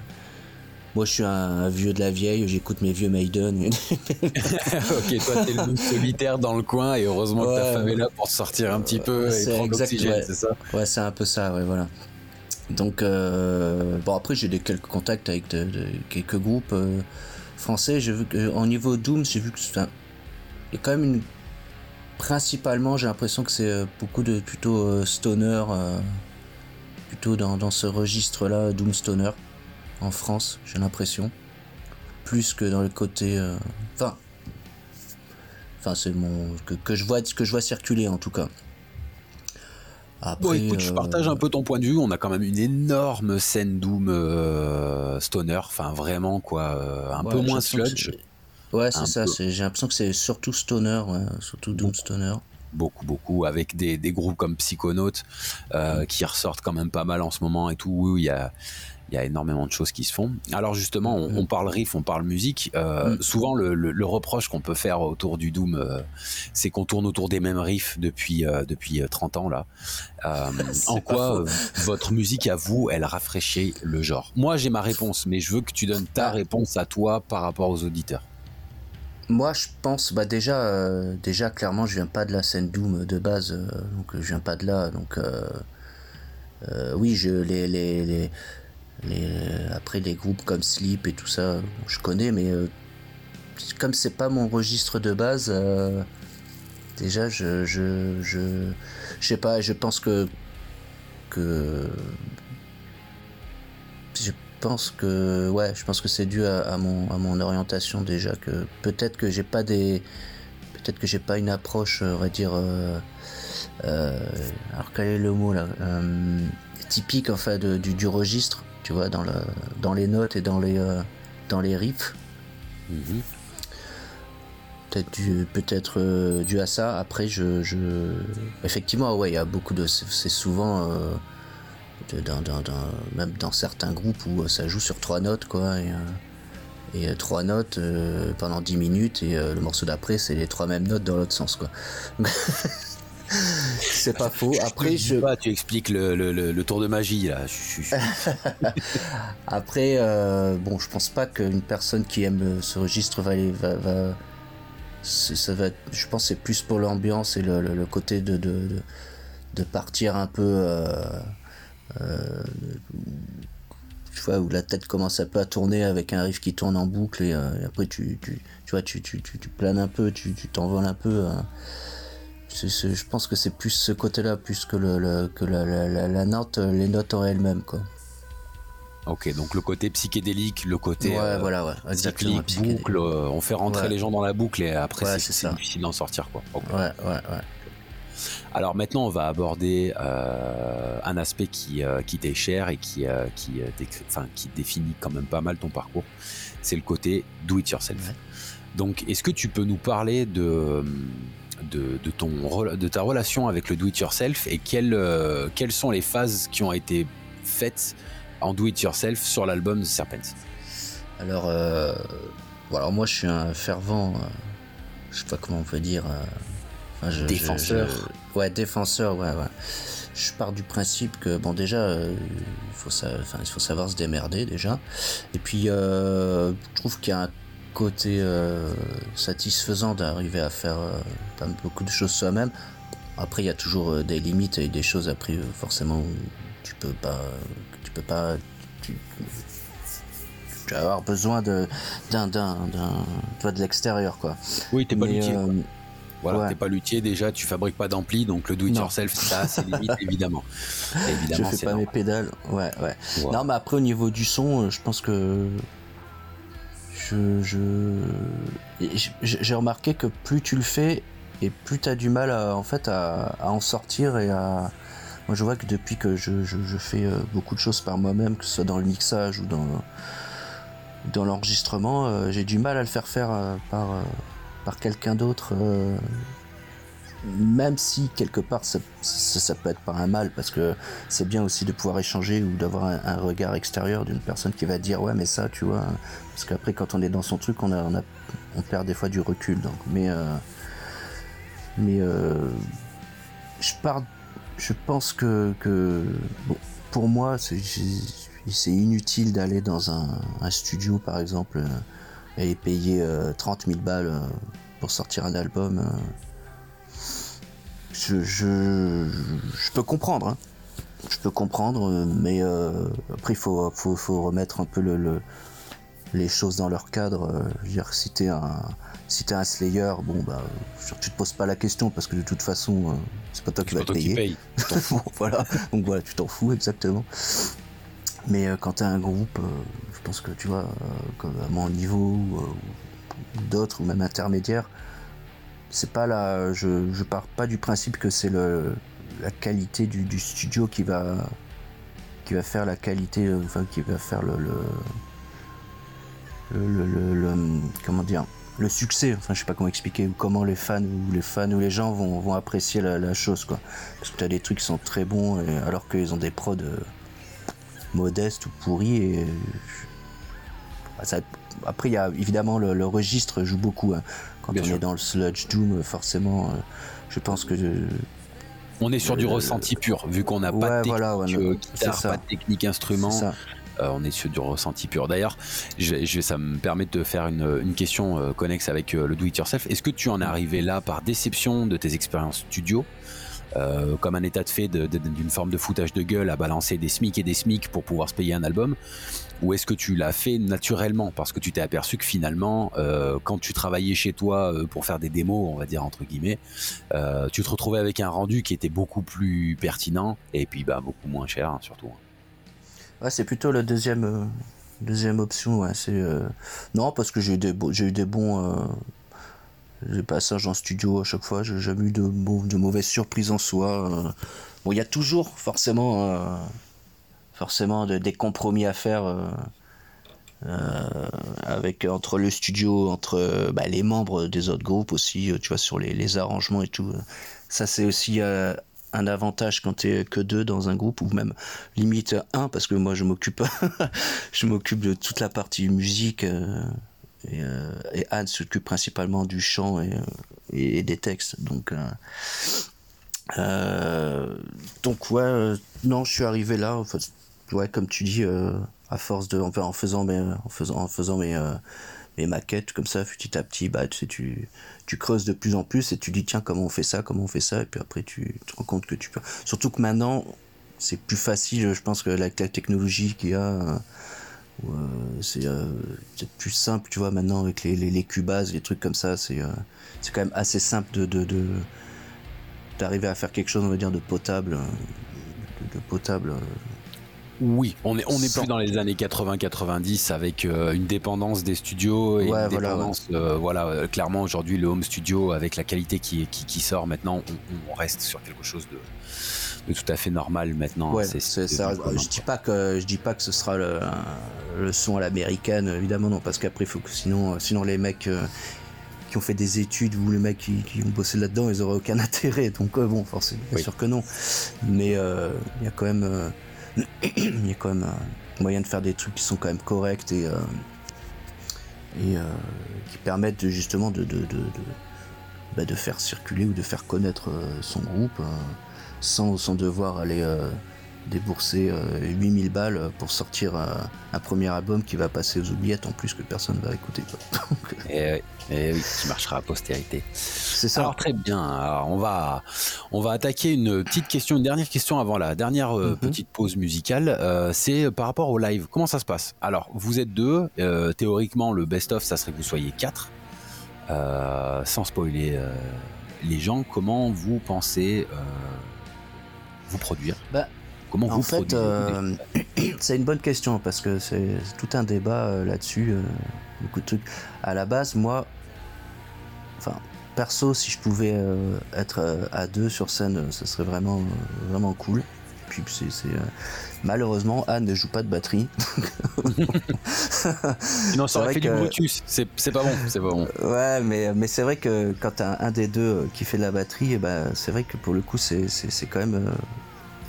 moi, je suis un, vieux de la vieille, j'écoute mes vieux Maiden. *laughs* *laughs* ok, toi, t'es le solitaire dans le coin et heureusement que ta femme est là pour sortir un petit peu et prendre l'oxygène, c'est ça Ouais, c'est un peu ça, ouais, voilà. Donc, euh, bon, après, j'ai des quelques contacts avec de, quelques groupes euh, français. J'ai vu qu'en niveau Doom, j'ai vu que c'est il y a quand même une. Principalement, j'ai l'impression que c'est euh, beaucoup de plutôt stoner, plutôt dans, dans ce registre-là, Doom Stoner en France, j'ai l'impression. Plus que dans le côté. Euh, enfin. enfin, c'est mon. Que, je vois, que je vois circuler en tout cas. bon, écoute, je euh, partage un peu ton point de vue. On a quand même une énorme scène Doom euh, Stoner. Enfin, vraiment, quoi. un peu moins sludge. Ouais, c'est ça. J'ai l'impression que c'est surtout stoner, surtout doom stoner beaucoup, beaucoup, avec des, des groupes comme Psychonautes euh, qui ressortent quand même pas mal en ce moment et tout. Oui, il y a, il y a énormément de choses qui se font. Alors justement, on, parle riff, on parle musique. Euh, mm. Souvent, le, le, reproche qu'on peut faire autour du Doom, euh, c'est qu'on tourne autour des mêmes riffs depuis, depuis 30 ans là. *laughs* en quoi votre musique à vous, elle rafraîchit le genre? Moi, j'ai ma réponse, mais je veux que tu donnes ta ah. réponse à toi par rapport aux auditeurs. Moi, je pense, bah déjà, euh, déjà clairement, je viens pas de la scène Doom de base, euh, donc je viens pas de là, donc euh, oui, je les, les, les, les, après des groupes comme Sleep et tout ça, je connais, mais comme c'est pas mon registre de base, déjà, je, je, je, je sais pas, je pense que que pense que ouais, je pense que c'est dû à, mon, à mon orientation déjà que peut-être que j'ai pas des peut-être que j'ai pas une approche on va dire euh, euh, alors quel est le mot là euh, typique en fait du, du, registre tu vois dans le dans les notes et dans les dans les riffs mm-hmm. peut-être dû peut-être dû à ça après je, je... effectivement ouais il y a beaucoup de c'est souvent dans, même dans certains groupes où ça joue sur trois notes, quoi. Et, euh, euh, trois notes euh, pendant dix minutes, et le morceau d'après, c'est les trois mêmes notes dans l'autre sens, quoi. *laughs* c'est pas faux. Après, je. Pas, tu expliques le, tour de magie, là. *laughs* Après, bon, je pense pas qu'une personne qui aime ce registre va. va, ça va je pense c'est plus pour l'ambiance et le, côté de, de, de, partir un peu euh, tu vois, où la tête commence un peu à tourner avec un riff qui tourne en boucle et, euh, après tu, tu, tu, vois, tu, tu, tu, planes un peu, tu t'envoles un peu. Hein. Je pense que c'est plus ce côté-là, plus que, le, que la, la, la, note, les notes en elles-mêmes. Quoi. Ok, donc le côté psychédélique, le côté ouais, euh, voilà, ouais, boucle, on fait rentrer les gens dans la boucle et après c'est difficile d'en sortir. Quoi. Ouais, ouais, ouais. Alors maintenant, on va aborder euh, un aspect qui, euh, qui t'est cher et qui, euh, qui, qui définit quand même pas mal ton parcours. C'est le côté do it yourself. Donc, est-ce que tu peux nous parler de, de, ton, de ta relation avec le do it yourself et quelles, quelles sont les phases qui ont été faites en do it yourself sur l'album Serpents? Alors, alors, moi, je suis un fervent, je sais pas comment on peut dire défenseur. ouais, défenseur, ouais, ouais. Je pars du principe que, bon, déjà, euh, il, faut faut savoir se démerder, déjà. Et puis, euh, je trouve qu'il y a un côté euh, satisfaisant d'arriver à faire beaucoup de choses soi-même. Après, il y a toujours des limites et des choses, après, forcément, où tu peux pas. Tu peux pas. Tu, vas avoir besoin de d'un d'un de l'extérieur quoi oui t'es pas voilà, t'es pas luthier déjà, tu fabriques pas d'ampli, donc le do it yourself, ça, c'est limite, évidemment. évidemment. Je fais pas mes pédales, ouais, ouais, Non, mais après, au niveau du son, euh, je pense que. Je. J'ai remarqué que plus tu le fais, et plus tu as du mal à, en fait, à, en sortir et à. Moi, je vois que depuis que je, fais euh, beaucoup de choses par moi-même, que ce soit dans le mixage ou dans, dans l'enregistrement, euh, j'ai du mal à le faire faire par par quelqu'un d'autre, euh, même si quelque part ça, peut être pas un mal, parce que c'est bien aussi de pouvoir échanger ou d'avoir un, regard extérieur d'une personne qui va dire ouais mais ça tu vois, parce qu'après quand on est dans son truc on, a, on, a, on perd des fois du recul. Donc, mais euh, mais euh, je pars, je pense que, pour moi c'est inutile d'aller dans un, un, studio par exemple et payer 30 000 balles euh, pour sortir un album. Euh, je, je, peux comprendre. Hein. Je peux comprendre, mais euh, après, il faut, faut, faut, remettre un peu le, les choses dans leur cadre. je veux dire, si t'es un, si es un Slayer, bon, bah, tu te poses pas la question parce que de toute façon, c'est pas toi qui vas payer. *laughs* voilà, donc voilà, tu t'en fous exactement. Mais quand t'es un groupe, je pense que tu vois, euh, à mon niveau ou euh, d'autres ou même intermédiaires, c'est pas là. Je, je pars pas du principe que c'est le la qualité du, studio qui va qui va faire la qualité, enfin qui va faire le, le, le, comment dire le succès. Enfin, je sais pas comment expliquer comment les fans ou les fans ou les gens vont, vont apprécier la, chose, quoi. Parce que tu as des trucs qui sont très bons, alors qu'ils ont des prods euh, modestes ou pourris. Bah, après, il y a évidemment le, registre joue beaucoup. Hein. Quand on est dans le sludge doom, forcément, euh, je pense que. on est sur du ressenti pur, vu qu'on n'a pas, de technique, pas de technique instrument. Euh, on est sur du ressenti pur. D'ailleurs, je, ça me permet de faire une, question euh, connexe avec euh, le do it yourself. Est-ce que tu en es arrivé là par déception de tes expériences studio comme un état de fait d'une forme de foutage de gueule à balancer des SMIC et des SMIC pour pouvoir se payer un album Ou est-ce que tu l'as fait naturellement? Parce que tu t'es aperçu que finalement, quand tu travaillais chez toi pour faire des démos, on va dire entre guillemets, tu te retrouvais avec un rendu qui était beaucoup plus pertinent et puis bah, beaucoup moins cher hein, surtout hein. C'est plutôt la deuxième, euh, deuxième option. Euh, Non, parce que j'ai eu des, j'ai bons euh, passages en studio à chaque fois. J'ai jamais eu de, de mauvaises surprises en soi. Bon, il y a toujours forcément, forcément des compromis à faire. avec entre le studio, entre bah, les membres des autres groupes aussi, tu vois, sur les, les arrangements et tout. Ça, c'est aussi un avantage quand tu es que deux dans un groupe ou même limite un parce que moi je m'occupe *laughs* je m'occupe de toute la partie musique euh, euh, et, Anne s'occupe principalement du chant et, euh, des textes donc donc ouais non je suis arrivé là ouais comme tu dis à force de en faisant mes en faisant en faisant mes mes maquettes comme ça petit à petit bah tu sais tu tu creuses de plus en plus et tu dis tiens comment on fait ça comment on fait ça et puis après tu te rends compte que tu peux. Surtout que maintenant c'est plus facile je pense que avec la technologie qu'il y a euh, c'est euh, peut-être plus simple tu vois maintenant avec les, les, les les trucs comme ça c'est euh, c'est quand même assez simple de, de, d'arriver à faire quelque chose on va dire de potable de potable oui, on est, on est plus dans les années 80-90 avec euh, une dépendance des studios et une dépendance, euh, voilà, euh, clairement aujourd'hui le home studio avec la qualité qui, qui, sort maintenant, on, reste sur quelque chose de, tout à fait normal maintenant. je dis pas que je dis pas que ce sera le, son à l'américaine, évidemment non, parce qu'après faut que sinon, sinon les mecs qui ont fait des études ou les mecs qui, ont bossé là-dedans, ils auraient aucun *laughs* intérêt. Donc bon, forcément, bien sûr que non. Mais il y a quand même *clears throat* il y a quand même un moyen de faire des trucs qui sont quand même corrects et, euh, euh, qui permettent justement bah, de, faire circuler ou de faire connaître euh, son groupe sans devoir aller débourser 8000 balles pour sortir un, premier album qui va passer aux oubliettes en plus que personne va écouter. et, *laughs* et, oui, qui marchera à postérité. C'est ça. Alors très bien. Alors, on va on va attaquer une petite question, une dernière question avant la dernière euh, mhm. petite pause musicale. Euh, c'est par rapport au live. Comment ça se passe? Alors vous êtes deux. Euh, théoriquement, le best-of, ça serait que vous soyez quatre. sans spoiler les gens, comment vous pensez vous produire? Bah, Comment en fait, *coughs* c'est une bonne question parce que c'est tout un débat là-dessus. beaucoup de trucs. À la base, moi, enfin, perso, si je pouvais euh, être euh, à deux sur scène, euh, ça serait vraiment, vraiment cool. Puis c'est, malheureusement, Anne ne joue pas de batterie. *laughs* *laughs* non, ça aurait fait que... du C'est, pas bon, c'est pas bon. Ouais, mais, mais c'est vrai que quand t'as un, des deux qui fait de la batterie, et eh ben, c'est vrai que pour le coup, c'est, quand même,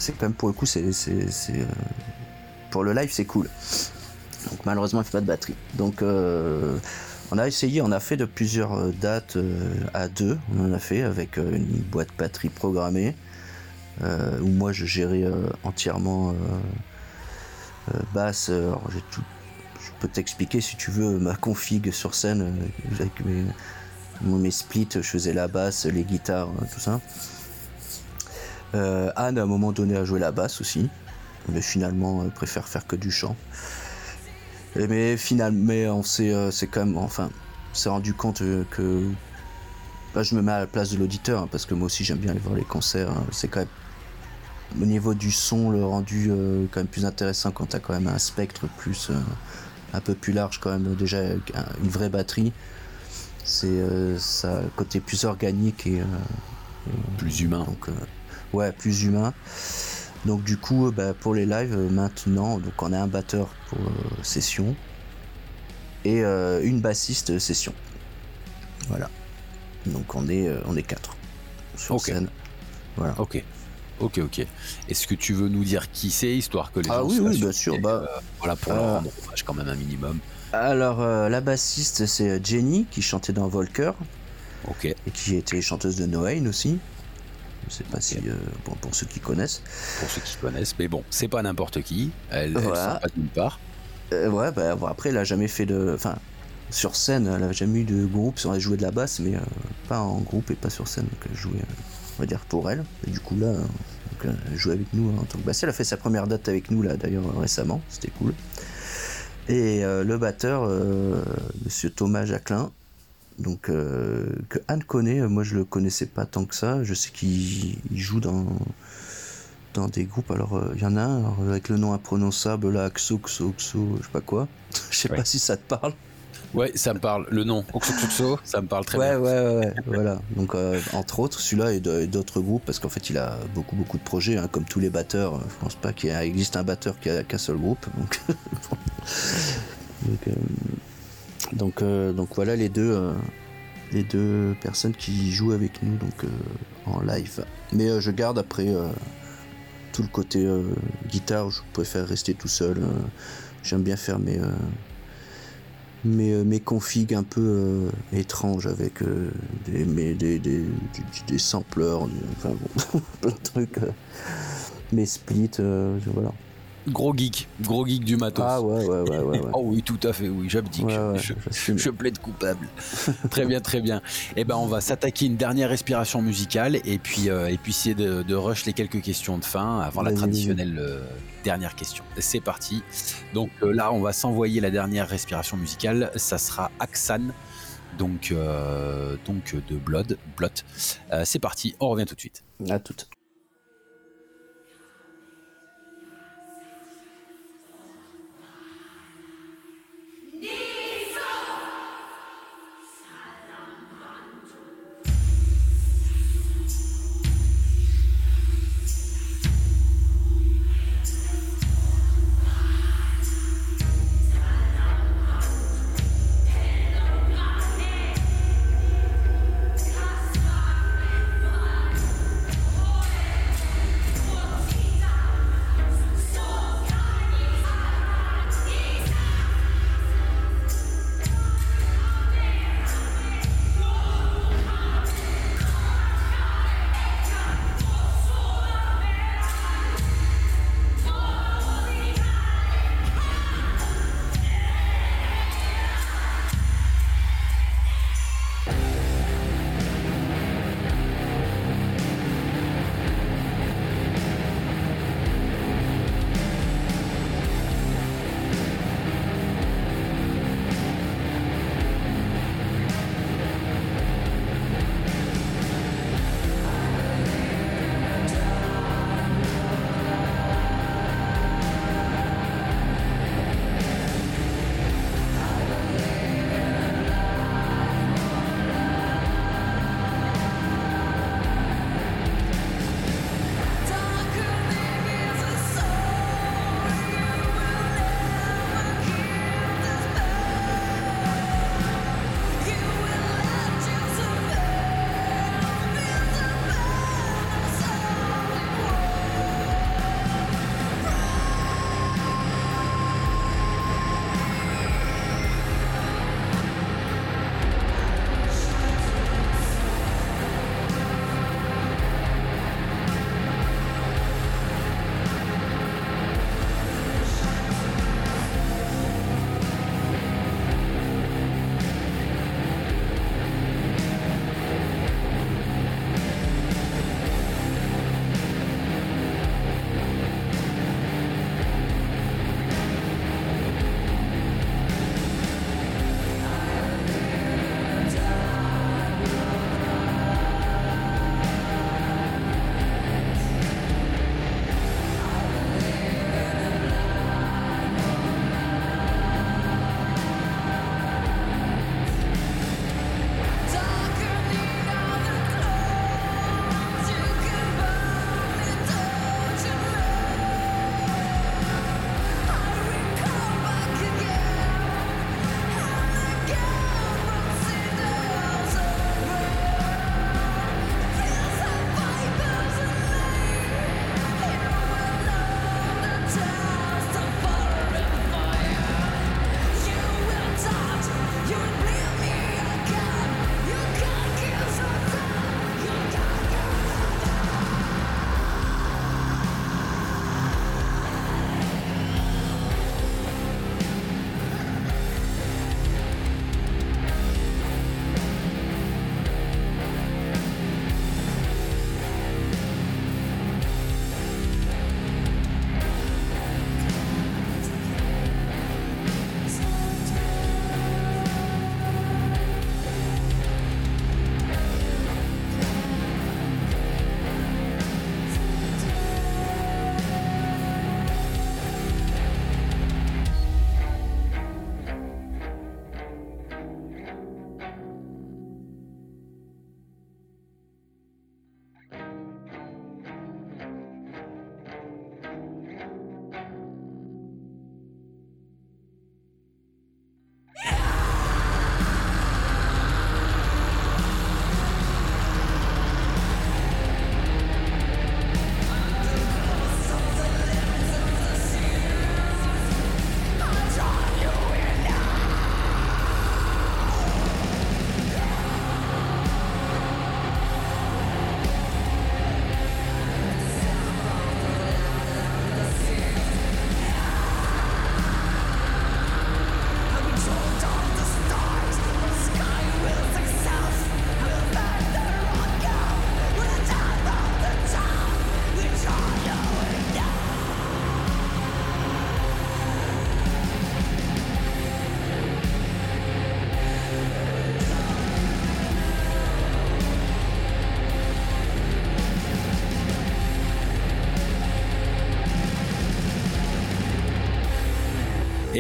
c'est quand même pour le coup, c'est, pour le live, c'est cool. Donc malheureusement, il fait pas de batterie. Donc on a essayé, on a fait de plusieurs euh, dates euh, à deux. On en a fait avec euh, une boîte batterie programmée où moi je gérais entièrement basse. J'ai tout, je peux t'expliquer si tu veux ma config sur scène avec mes, mes splits. Je faisais la basse, les guitares, tout ça. Anne à un moment donné a joué la basse aussi, mais finalement elle préfère faire que du chant mais finalement, mais on s'est, euh, c'est quand même, enfin, s'est rendu compte euh, que bah, je me mets à la place de l'auditeur hein, parce que moi aussi j'aime bien aller voir les concerts. Hein. c'est quand même au niveau du son, le rendu euh, quand même plus intéressant quand t'as quand même un spectre plus un peu plus large quand même déjà une vraie batterie. C'est ça côté plus organique et, plus humain. Donc ouais, plus humain. Donc du coup, euh, bah, pour les lives euh, maintenant, donc on a un batteur pour euh, session et une bassiste session. Voilà. Donc on est, on est quatre sur scène. Voilà. Ok. Ok, ok. Est-ce que tu veux nous dire qui c'est, histoire que les ah, gens oui, oui, bien sûr. Bah, voilà, pour leur rendre hommage quand même un minimum. Alors, la bassiste, c'est Jenny, qui chantait dans Volker. Ok. Et qui était chanteuse de Noain aussi. Je sais pas si bon, pour ceux qui connaissent. Pour ceux qui connaissent, mais bon, c'est pas n'importe qui. Elle, voilà. pas nulle part. ouais, bah, bon, après, elle a jamais fait de, enfin, sur scène, elle a jamais eu de groupe. Elle a joué de la basse, mais pas en groupe et pas sur scène. Donc, elle jouait, on va dire, pour elle. Et du coup là, donc, elle jouait avec nous en tant que bassiste. Elle a fait sa première date avec nous là, d'ailleurs récemment. C'était cool. Et le batteur, Monsieur Thomas Jacquelin, donc euh, que Anne connaît, moi je le connaissais pas tant que ça. Je sais qu'il joue dans dans des groupes. Alors euh, il y en a un avec le nom imprononçable là, Xo Xo Xo, je sais pas quoi. *laughs* Je sais pas si ça te parle. Ouais, ça me parle. Le nom Xo ça me parle très bien. Ouais, ouais, ouais. voilà. Donc euh, entre autres celui-là et d'autres groupes parce qu'en fait il a beaucoup beaucoup de projets, hein, comme tous les batteurs. Je pense pas qu'il existe un batteur qui a qu'un seul groupe. Donc, *laughs* donc donc, euh, donc voilà les deux, euh, les deux personnes qui jouent avec nous donc, euh, en live. Mais je garde après tout le côté guitare, je préfère rester tout seul. J'aime bien faire mes, mes, mes configs un peu étranges avec des, sampleurs, enfin bon, *laughs* plein de trucs. mes splits, voilà. Gros geek, gros geek du matos. Ah ouais, ouais, ouais, ouais. *laughs* oh oui, tout à fait, oui, j'abdique. je, je, plaide coupable. *laughs* très bien, très bien. Eh ben, on va s'attaquer une dernière respiration musicale et puis, euh, et puis essayer de, de, rush les quelques questions de fin avant la traditionnelle euh, dernière question. C'est parti. Donc euh, là, on va s'envoyer la dernière respiration musicale. Ça sera Aksan. Donc, donc de Blood, Blot. C'est parti, on revient tout de suite. À toute.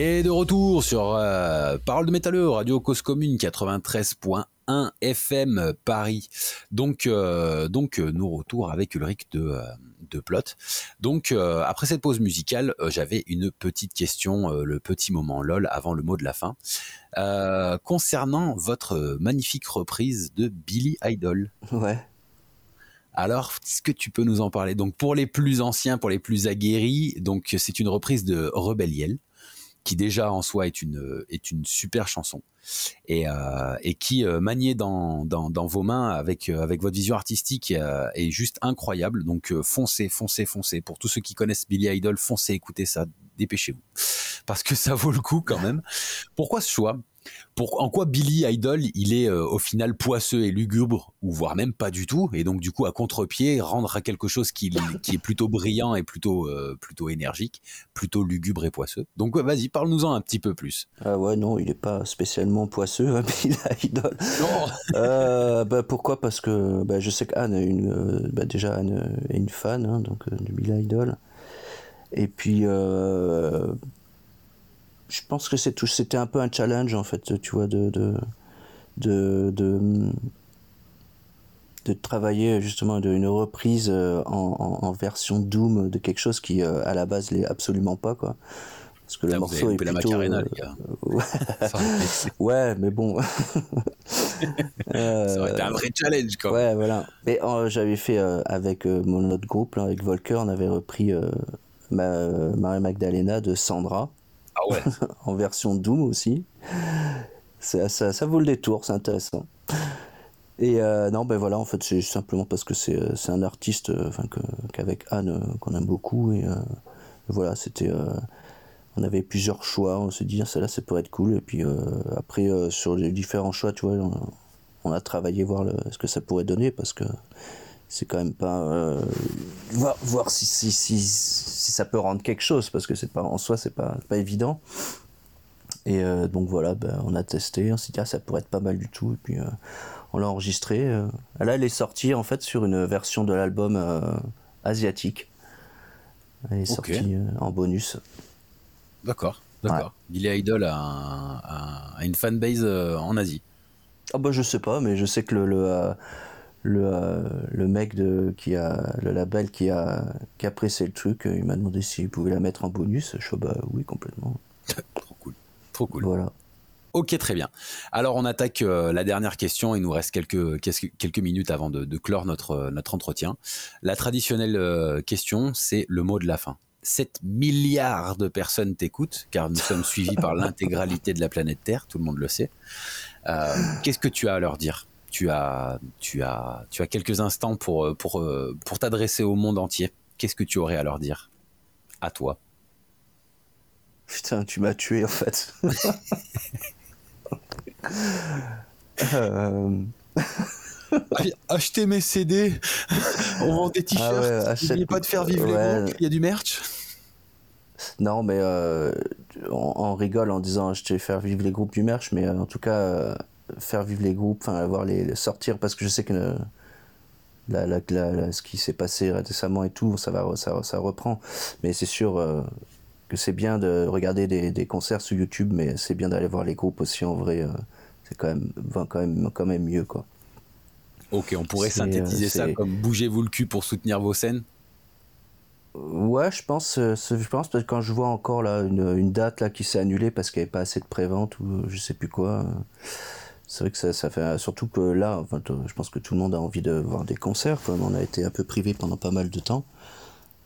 Et de retour sur euh, Parole de métalleux, Radio Cause Commune 93.1 FM Paris. Donc, euh, donc euh, nous retour avec Ulrich de, de Plot. Donc, après cette pause musicale, j'avais une petite question, le petit moment lol avant le mot de la fin, concernant votre magnifique reprise de Billy Idol. Ouais. Alors, est-ce que tu peux nous en parler? Donc, pour les plus anciens, pour les plus aguerris, donc c'est une reprise de Rebelliel qui déjà en soi est une est une super chanson et, euh, et qui euh, maniée dans, dans, vos mains avec euh, avec votre vision artistique euh, est juste incroyable. Donc foncez, foncez, foncez. Pour tous ceux qui connaissent Billy Idol, foncez, écoutez ça, dépêchez-vous parce que ça vaut le coup quand même. Pourquoi ce choix? Pour, en quoi Billy Idol, il est euh, au final poisseux et lugubre, ou voire même pas du tout, et donc du coup à contre-pied, rendre à quelque chose qui, qui est plutôt brillant et plutôt, euh, plutôt énergique, plutôt lugubre et poisseux? Donc vas-y, parle-nous-en un petit peu plus. Ah ouais, non, il est pas spécialement poisseux, hein, *laughs* Billy Idol. Non euh, bah, Pourquoi? Parce que bah, je sais qu'Anne est une, bah, déjà Anne est une fan hein, donc, de Billy Idol. Et puis je pense que c'est tout, c'était un peu un challenge en fait, tu vois, de de, de, de, travailler justement d'une reprise euh, en, en, version Doom de quelque chose qui euh, à la base l'est absolument pas quoi. Parce que le morceau est plutôt. La Macarena, les gars. *laughs* *laughs* ouais, mais bon. *laughs* Ça aurait été un vrai challenge, quoi. Ouais, voilà. Mais j'avais fait avec mon autre groupe, là, avec Volker, on avait repris ma, Marie Magdalena de Sandra. Ah ouais. *laughs* en version Doom aussi. Ça, ça, ça, vaut le détour, c'est intéressant. Et euh, non, ben voilà, en fait, c'est simplement parce que c'est euh, un artiste euh, qu'avec Anne, qu'on aime beaucoup. Et voilà, c'était. on avait plusieurs choix, on s'est dit, ah, celle-là, ça pourrait être cool. Et puis après, sur les différents choix, tu vois, on, a travaillé voir ce que ça pourrait donner parce que c'est quand même pas euh, voir, voir si, si, si, si, ça peut rendre quelque chose parce que c'est pas en soi c'est pas pas évident. Et euh, donc voilà ben, on a testé on s'est dit ah, ça pourrait être pas mal du tout et puis euh, on l'a enregistré là elle est sortie en fait sur une version de l'album asiatique. Elle est sortie en bonus. D'accord d'accord. Billy Idol a, a, une fanbase en Asie. Ah bah je sais pas mais je sais que le, le le, euh, le mec de, qui a le label qui a, qui a pressé le truc, euh, il m'a demandé s'il pouvait la mettre en bonus. Je suis bah oui, complètement. *laughs* Trop cool. Trop cool. Voilà. Ok, très bien. Alors on attaque euh, la dernière question. Il nous reste quelques, quelques minutes avant de, de clore notre, notre entretien. La traditionnelle question, c'est le mot de la fin. 7 milliards de personnes t'écoutent, car nous sommes suivis par *laughs* l'intégralité de la planète Terre, tout le monde le sait. Qu'est-ce que tu as à leur dire? Tu as, tu as, tu as quelques instants pour, euh, pour, euh, pour t'adresser au monde entier. Qu'est-ce que tu aurais à leur dire? À toi. Putain, tu m'as tué en fait. *laughs* euh... Achetez mes CD, on vend des ah t-shirts. Ah pas de faire vivre les groupes, il y a du merch. Non, mais euh, on, rigole en disant acheter faire vivre les groupes du merch, mais en tout cas, faire vivre les groupes, enfin avoir les, sortir parce que je sais que euh, la, la, ce qui s'est passé récemment et tout, ça va ça, ça reprend. Mais c'est sûr euh, que c'est bien de regarder des, des, concerts sur YouTube, mais c'est bien d'aller voir les groupes aussi en vrai. Euh, c'est quand même quand même quand même mieux quoi. Ok, on pourrait synthétiser ça comme bougez-vous le cul pour soutenir vos scènes? Ouais, je pense, je pense parce que quand je vois encore là une, une date là qui s'est annulée parce qu'il n'y avait pas assez de prévente ou je sais plus quoi c'est vrai que ça, ça, fait surtout que là, je pense que tout le monde a envie de voir des concerts, comme on a été un peu privé pendant pas mal de temps.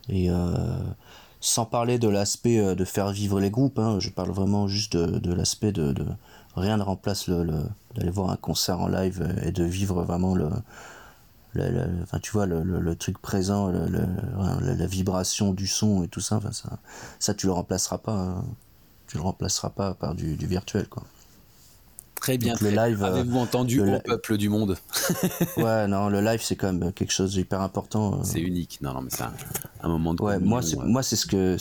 Et euh, sans parler de l'aspect euh, de faire vivre les groupes, hein, je parle vraiment juste de, l'aspect de, rien ne remplace le, d'aller voir un concert en live et de vivre vraiment le, enfin, tu vois le, truc présent, la vibration du son et tout ça, ça, ça tu le remplaceras pas, hein. tu le remplaceras pas par du, du virtuel quoi. Très bien. le live. Euh, Avez-vous entendu le peuple du monde *laughs* Ouais, non, le live c'est quand même quelque chose d'hyper important. Euh. C'est unique. Non, non, mais c'est un, moment de. Ouais, moi c'est moi c'est ce que,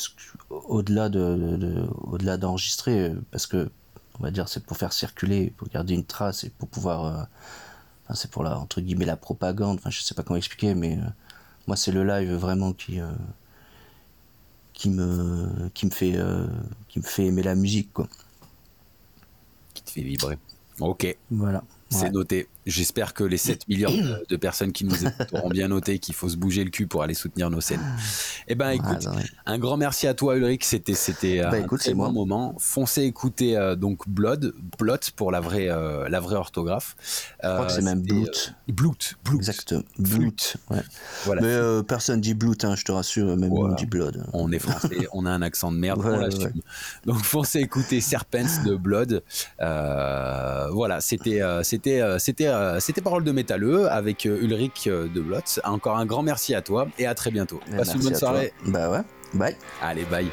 au-delà de, au-delà d'enregistrer parce que on va dire c'est pour faire circuler, pour garder une trace et pour pouvoir. Euh, enfin, c'est pour la entre guillemets la propagande. Enfin, je sais pas comment expliquer, mais moi c'est le live vraiment qui qui me, qui me fait, euh, qui me fait aimer la musique, quoi. Qui te fait vibrer. Ok. Voilà. C'est noté. J'espère que les 7 millions de, personnes qui nous écoutent auront bien noté qu'il faut se bouger le cul pour aller soutenir nos scènes. Eh ben, écoute, un grand merci à toi, Ulrich. C'était, c'était bah, un très bon moment. Foncez écouter euh, donc Blood, pour la vraie, euh, la vraie orthographe. Je crois que c'est même Bloot. Bloot, Bloot. Exactement. Bloot. Ouais. Voilà. Mais personne dit Bloot, hein, je te rassure. Même on dit Blood. On est français, on a un accent de merde, on l'assume. Donc foncez écouter Serpents de Blood. voilà, c'était, c'était, c'était euh, c'était Parole de métalleux avec euh, Ulrich euh, de Blotz. Encore un grand merci à toi et à très bientôt. Passe une bonne soirée. Bah ouais. Bye. Allez, bye.